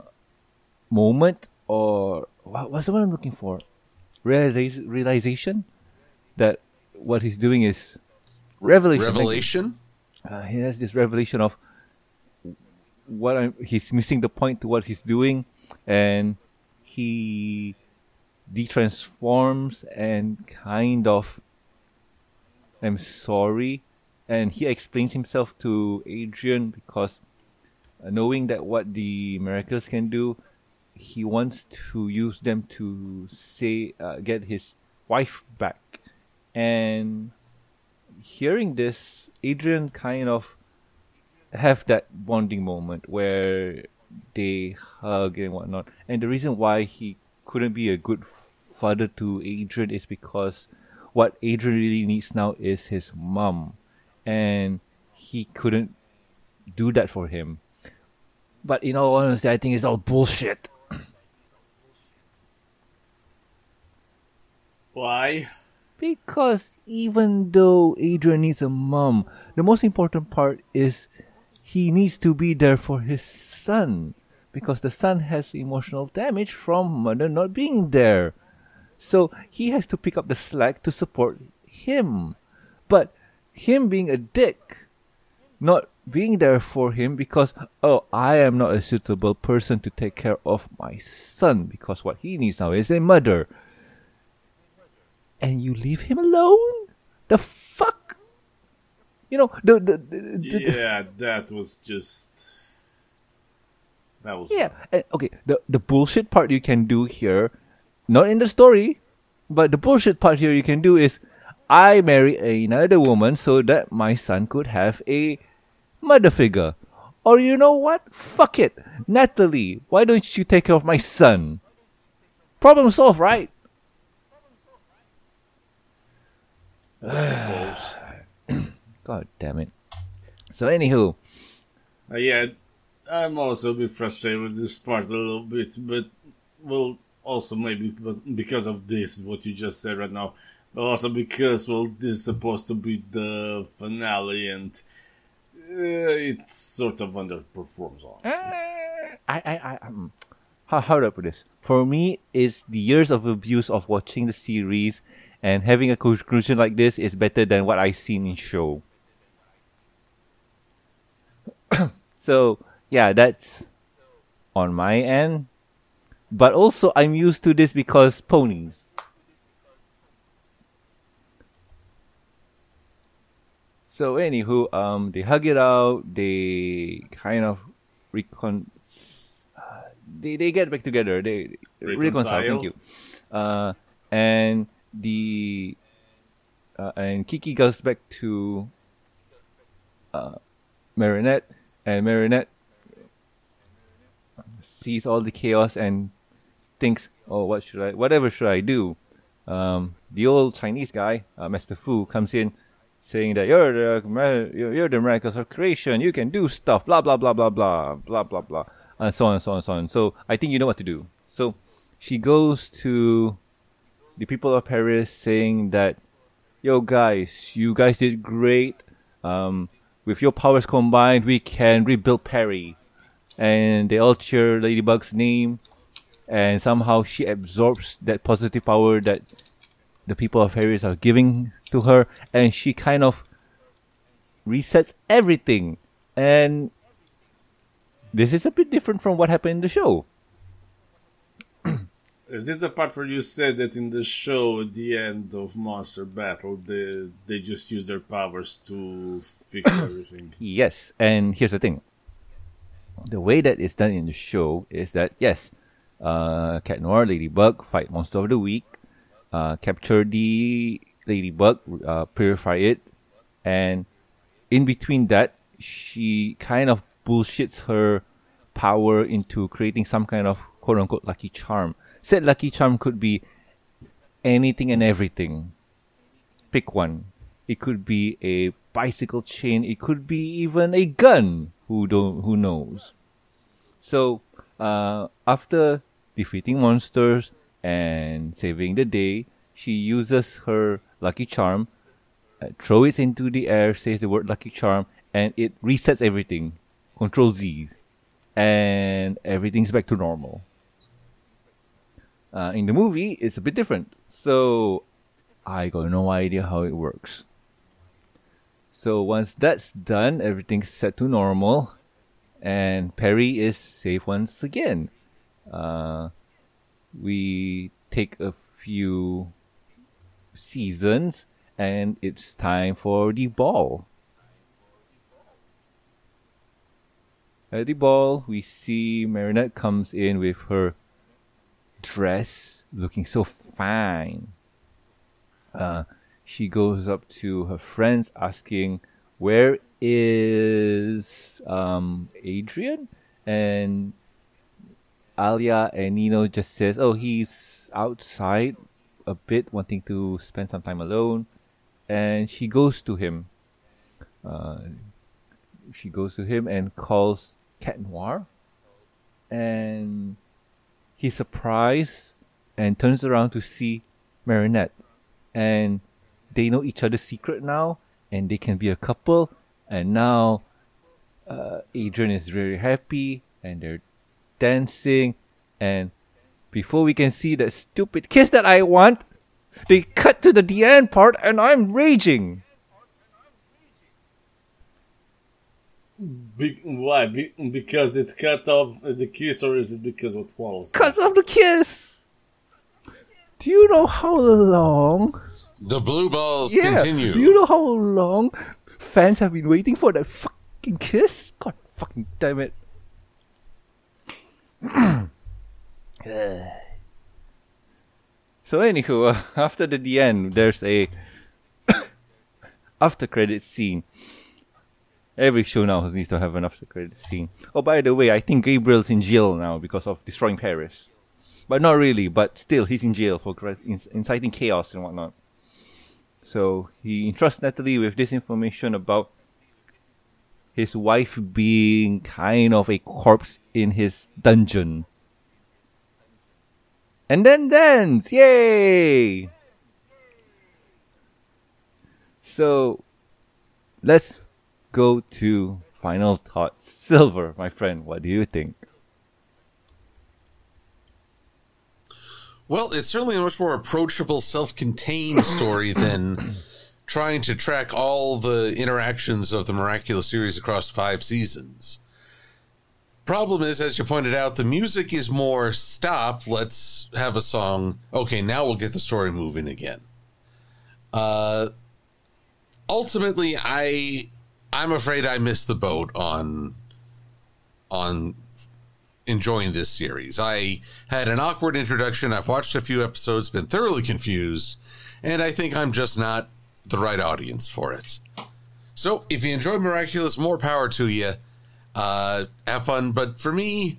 moment or what, what's the word I'm looking for? Realis- realization that what he's doing is revelation. Revelation? uh, he has this revelation of what I'm, he's missing the point to what he's doing, and he detransforms and kind of I'm sorry, and he explains himself to Adrien because uh, knowing that what the miracles can do, he wants to use them to say uh, get his wife back, and hearing this, Adrien kind of have that bonding moment where they hug and whatnot. And the reason why he couldn't be a good father to Adrien is because what Adrien really needs now is his mom, and he couldn't do that for him. But in all honesty, I think it's all bullshit. Why? Because even though Adrien needs a mom, the most important part is he needs to be there for his son. Because the son has emotional damage from mother not being there. So he has to pick up the slack to support him. Him being a dick, not being there for him because, oh, I am not a suitable person to take care of my son because what he needs now is a mother and you leave him alone? The fuck? You know, the the, the, the- Yeah, that was just. That was. yeah. and- okay, the the bullshit part you can do here, not in the story, but the bullshit part here you can do is, I marry another woman so that my son could have a mother figure, or you know what? Fuck it, Natalie. Why don't you take care of my son? Problem solved, right? God damn it. So anywho, Uh, yeah, I'm also a bit frustrated with this part a little bit, but well, also maybe because, of this, what you just said right now, also because, well, this is supposed to be the finale and uh, it sort of underperforms, honestly. I, I, I, um, how, how do I put this? For me, it's the years of abuse of watching the series and having a conclusion like this is better than what I seen in show. so yeah, that's on my end. But also, I'm used to this because ponies. So anywho, um, they hug it out. They kind of recon. Uh, they they get back together. They reconcile. Reconcile. Thank you. Uh, and the uh, and Tikki goes back to uh, Marinette, and Marinette sees all the chaos and thinks, "Oh, what should I? Whatever should I do?" Um, the old Chinese guy, uh, Master Fu, comes in, saying that you're the you're the miracles of creation. You can do stuff. Blah blah blah blah blah blah blah blah, and so on and so on and so on. So I think you know what to do. So she goes to the people of Paris, saying that, "Yo guys, you guys did great. Um, with your powers combined, we can rebuild Perry." And they all cheer Ladybug's name and somehow she absorbs that positive power that the people of Paris are giving to her, and she kind of resets everything. And this is a bit different from what happened in the show. Is this the part where you said that in the show, at the end of Monster Battle, they, they just use their powers to fix everything? Yes, and here's the thing: the way that it's done in the show is that yes, uh, Cat Noir, Ladybug fight monster of the week, uh, capture the Ladybug, uh, purify it, and in between that, she kind of bullshits her power into creating some kind of quote unquote lucky charm. Said lucky charm could be anything and everything. Pick one. It could be a bicycle chain. It could be even a gun. Who don't? Who knows? So uh, after defeating monsters and saving the day, she uses her lucky charm, uh, throw it into the air, says the word lucky charm, and it resets everything. Control Z, and everything's back to normal. Uh, in the movie, it's a bit different. So I got no idea how it works. So once that's done, everything's set to normal, and Perry is safe once again. Uh, we take a few seasons, and it's time for the ball. At the ball, we see Marinette comes in with her dress, looking so fine. Uh, she goes up to her friends, asking, "Where is um, Adrien?" And Alya and Nino just says, "Oh, he's outside a bit, wanting to spend some time alone." And she goes to him. Uh, she goes to him and calls Cat Noir, and he's surprised and turns around to see Marinette, and they know each other's secret now, and they can be a couple. And now, uh, Adrien is very happy, and they're dancing, and before we can see that stupid kiss that I want, they cut to the Deanne part, and I'm raging. Be- why? Be- because it cut off the kiss, or is it because of what follows? Cut off the kiss. Do you know how long? The blue balls Yeah. continue. Do you know how long fans have been waiting for that fucking kiss? God fucking damn it. so anywho, uh, after the, the end, there's a after credit scene. Every show now needs to have an after credit scene. Oh, by the way, I think Gabriel's in jail now because of destroying Paris. But not really, but still, he's in jail for inciting chaos and whatnot. So he entrusts Natalie with this information about his wife being kind of a corpse in his dungeon. And then dance! Yay! So, let's go to final thoughts. Silver, my friend, what do you think? Well, it's certainly a much more approachable, self contained story than trying to track all the interactions of the Miraculous series across five seasons. Problem is, as you pointed out, the music is more stop, let's have a song. Okay, now we'll get the story moving again. Uh, ultimately, I I'm afraid I missed the boat on on enjoying this series. I had an awkward introduction. I've watched a few episodes, been thoroughly confused, and I think I'm just not the right audience for it. So, if you enjoy Miraculous, more power to you. Uh, have fun. But for me,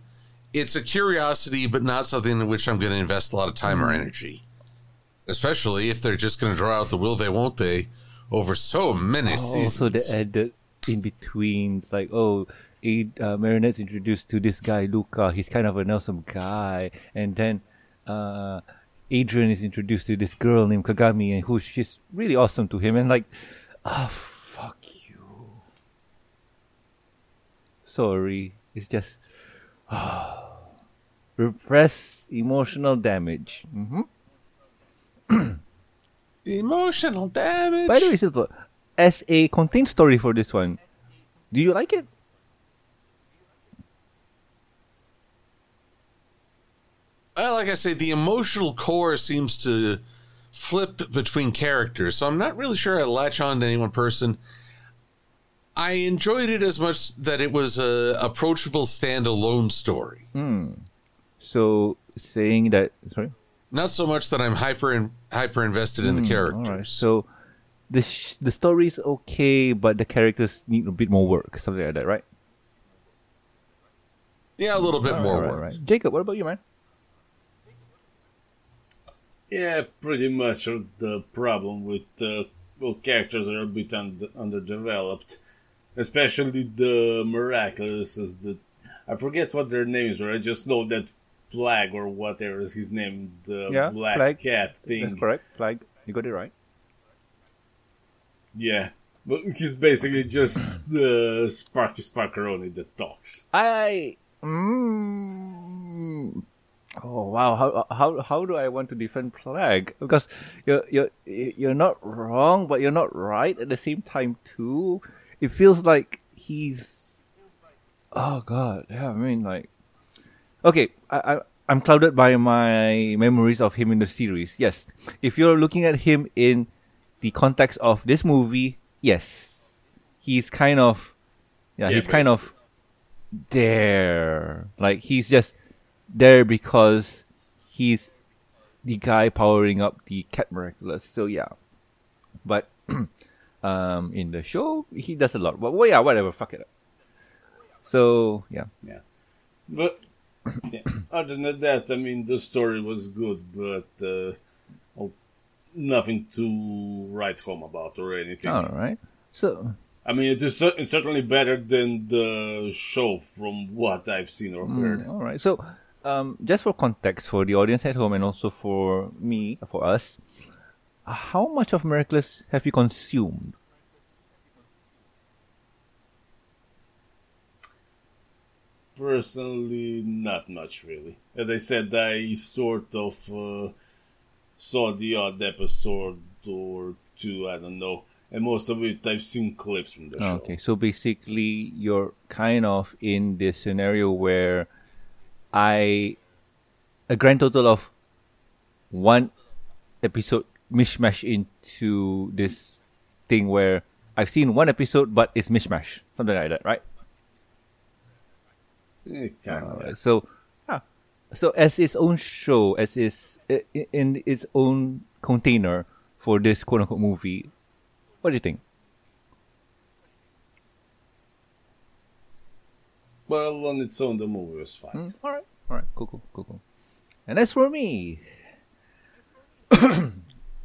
it's a curiosity, but not something in which I'm going to invest a lot of time or energy. Especially if they're just going to draw out the will they, won't they over so many seasons. Also, the added in betweens, like, oh, uh, Marinette's introduced to this guy, Luca. He's kind of an awesome guy. And then uh, Adrien is introduced to this girl named Kagami, and who's just really awesome to him. And like, ah, fuck you. Sorry. It's just. repress emotional damage. hmm Emotional damage. By the way, Silver, as a contained story for this one, do you like it? Well, like I say, the emotional core seems to flip between characters, so I'm not really sure I latch on to any one person. I enjoyed it as much that it was a approachable standalone story. So saying that sorry. Not so much that I'm hyper in, hyper invested in the characters. All right. So the sh- the story is okay, but the characters need a bit more work, something like that, right? Yeah, a little bit more All right, work. all right. Jakob, what about you, man? Yeah, pretty much the problem with uh, well, characters are a bit un- underdeveloped, especially the miraculous. Is the I forget what their names were. I just know that Flag or whatever is his name, the Yeah, black Flag. cat thing. That's correct. Flag, you got it right. Yeah, but he's basically just the Sparky Sparkeroni that talks. I. Mm, oh wow! How how how do I want to defend Plagg? Because you're you're you're not wrong, but you're not right at the same time too. It feels like he's. Oh god! Yeah, I mean like. Okay, I, I I'm clouded by my memories of him in the series. Yes, if you're looking at him in the context of this movie, yes, he's kind of. Yeah, Yeah, he's kind of there. Like he's just there because he's the guy powering up the cat miraculous. So yeah, but um, in the show he does a lot. But well, yeah, whatever. Fuck it up. So yeah, yeah. But yeah, other than that, I mean, the story was good, but uh, well, nothing to write home about or anything. all right. So I mean, it is it's certainly better than the show from what I've seen or heard. Mm, all right. So, um, just for context for the audience at home and also for me, for us, how much of Miraculous have you consumed? Personally, not much really. As I said, I sort of uh, saw the odd episode or two, I don't know. And most of it, I've seen clips from the show. Okay, so basically, you're kind of in this scenario where I a grand total of one episode mishmash into this thing where I've seen one episode, but it's mishmash, something like that, right? Eh, kinda. Uh, so, yeah. So as its own show, as is in its own container for this quote unquote movie, what do you think? Well, on its own, the movie was fine. Mm, all right, all right, cool, cool, cool, cool. And as for me,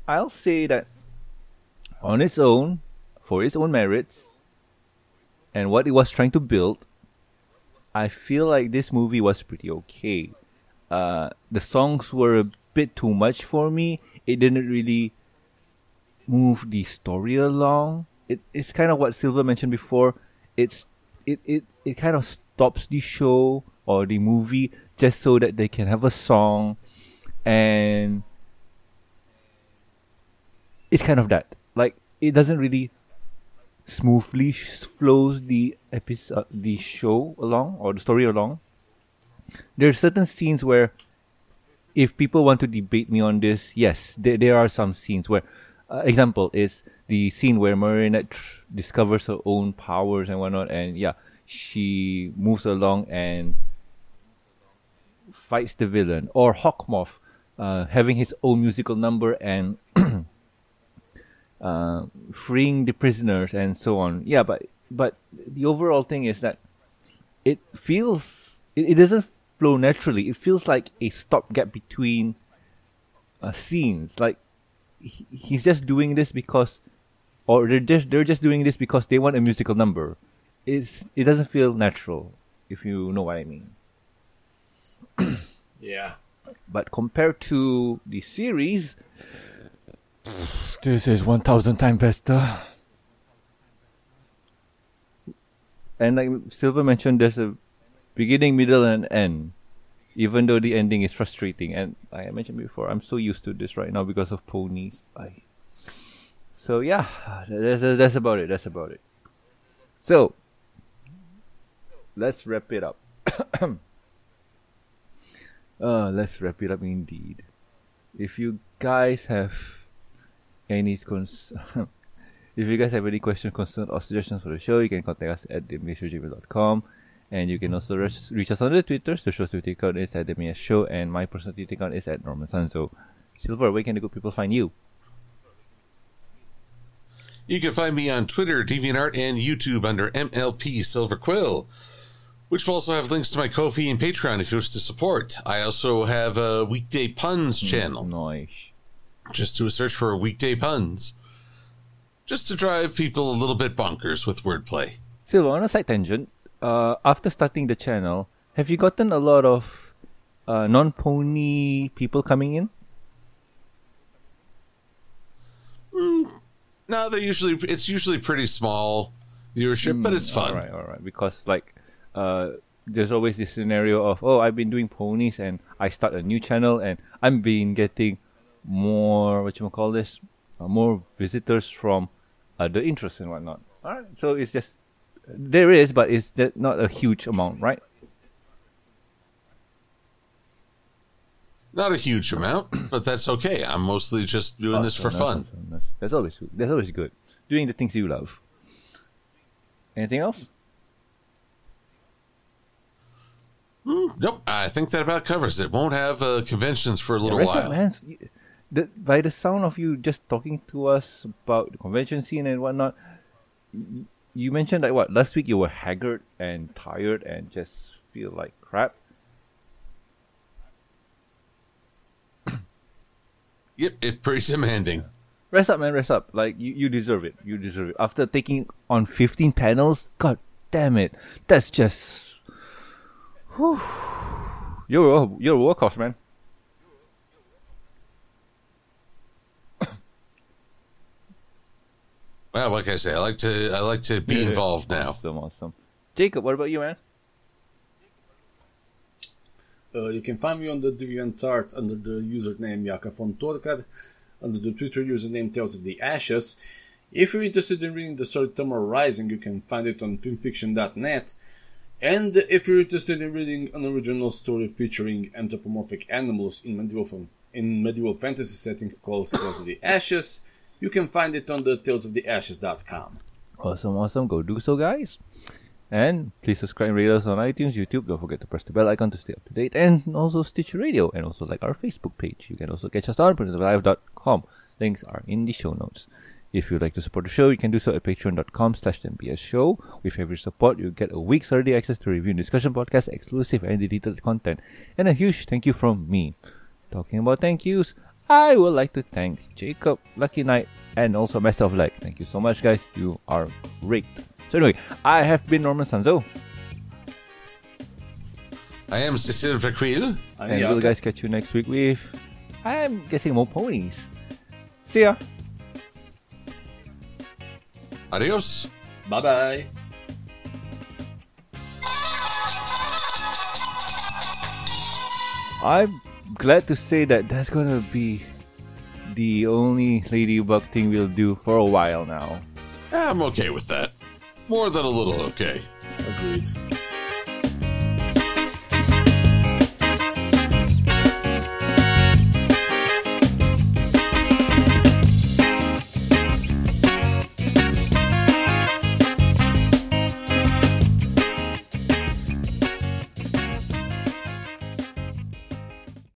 I'll say that on its own, for its own merits, and what it was trying to build, I feel like this movie was pretty okay. uh, the songs were a bit too much for me. It didn't really move the story along. It, it's kind of what Silver mentioned before. It's it, it, it kind of stops the show or the movie just so that they can have a song and it's kind of that. Like it doesn't really smoothly flows the episode the show along or the story along. There are certain scenes where if people want to debate me on this yes there, there are some scenes where uh, example is the scene where Marinette tr- discovers her own powers and whatnot and yeah she moves along and fights the villain. Or Hawkmoth uh, having his own musical number and uh, freeing the prisoners and so on. Yeah, but but the overall thing is that it feels it, it doesn't flow naturally. It feels like a stopgap between uh, scenes. Like he, he's just doing this because, or they're just they're just doing this because they want a musical number. It's it doesn't feel natural, if you know what I mean. Yeah. But compared to the series, this is 1000 times better. And like Silver mentioned, there's a beginning, middle, and end. Even though the ending is frustrating, and like I mentioned before, I'm so used to this right now because of ponies. I... So yeah, that's that's about it. That's about it. So let's wrap it up. Uh, let's wrap it up indeed. If you guys have any cons- if you guys have any questions, concerns, or suggestions for the show, you can contact us at themishowgmail.com. And you can also reach, reach us on the Twitter. The show's Twitter account is at the Show, and my personal Twitter account is at Norman Sanzo. Silver, where can the good people find you? You can find me on Twitter, DeviantArt, and YouTube under MLP Silver Quill, which will also have links to my Ko-fi and Patreon if you wish to support. I also have a Weekday Puns hmm, channel. Nice. Just do a search for Weekday Puns. Just to drive people a little bit bonkers with wordplay. Silver, on a side tangent, uh, after starting the channel, have you gotten a lot of uh, non-pony people coming in? No, they're usually it's usually pretty small viewership, but it's fun. All right, all right. Because like, uh, there's always this scenario of oh, I've been doing ponies and I start a new channel and I'm been getting more what you call this, uh, more visitors from other interests and whatnot. All right, so it's just there is, but it's not a huge amount, right? Not a huge amount, but that's okay. I'm mostly just doing this for fun. That's, that's always good. That's always good. Doing the things you love. Anything else? Nope, I think that about covers it. Won't have uh, conventions for a little Yeah, while. up, man. S- The, by the sound of you just talking to us about the convention scene and whatnot, y- you mentioned like what last week you were haggard and tired and just feel like crap. Yep, it's pretty demanding. Rest up, man. Rest up. Like you, you deserve it. You deserve it. After taking on fifteen panels, god damn it, that's just. Whew. You're a, you're a workhorse, man. Well, like I say, I like to I like to be Yeah. involved now. Awesome, awesome. Jakob, what about you, man? Uh, you can find me on the DeviantArt under the username Jakob Fon Torka, under the Twitter username Tales of the Ashes. If you're interested in reading the story Tamar Rising, you can find it on fimfiction.net. And if you're interested in reading an original story featuring anthropomorphic animals in medieval, in medieval fantasy setting called Tales of the Ashes, you can find it on the tales of the talesoftheashes.com. Awesome, awesome. Go do so, guys. And please subscribe and rate us on iTunes, YouTube. Don't forget to press the bell icon to stay up to date. And also Stitcher Radio. And also like our Facebook page. You can also catch us on printlive.com. Links are in the show notes. If you'd like to support the show, you can do so at patreon.com slash MBS show. With every support, you get a week's early access to review and discussion podcast, exclusive and deleted content. And a huge thank you from me. Talking about thank yous, I would like to thank Jakob, Lucky Knight, and also Master of Light. Thank you so much, guys. You are great. So anyway, I have been Norman Sanzo. I am Silver Quill. And Jan. we'll guys catch you next week with, I'm guessing more ponies. See ya. Adios. Bye bye. I'm glad to say that that's gonna be the only Ladybug thing we'll do for a while now. I'm okay with that. More than a little okay. Agreed.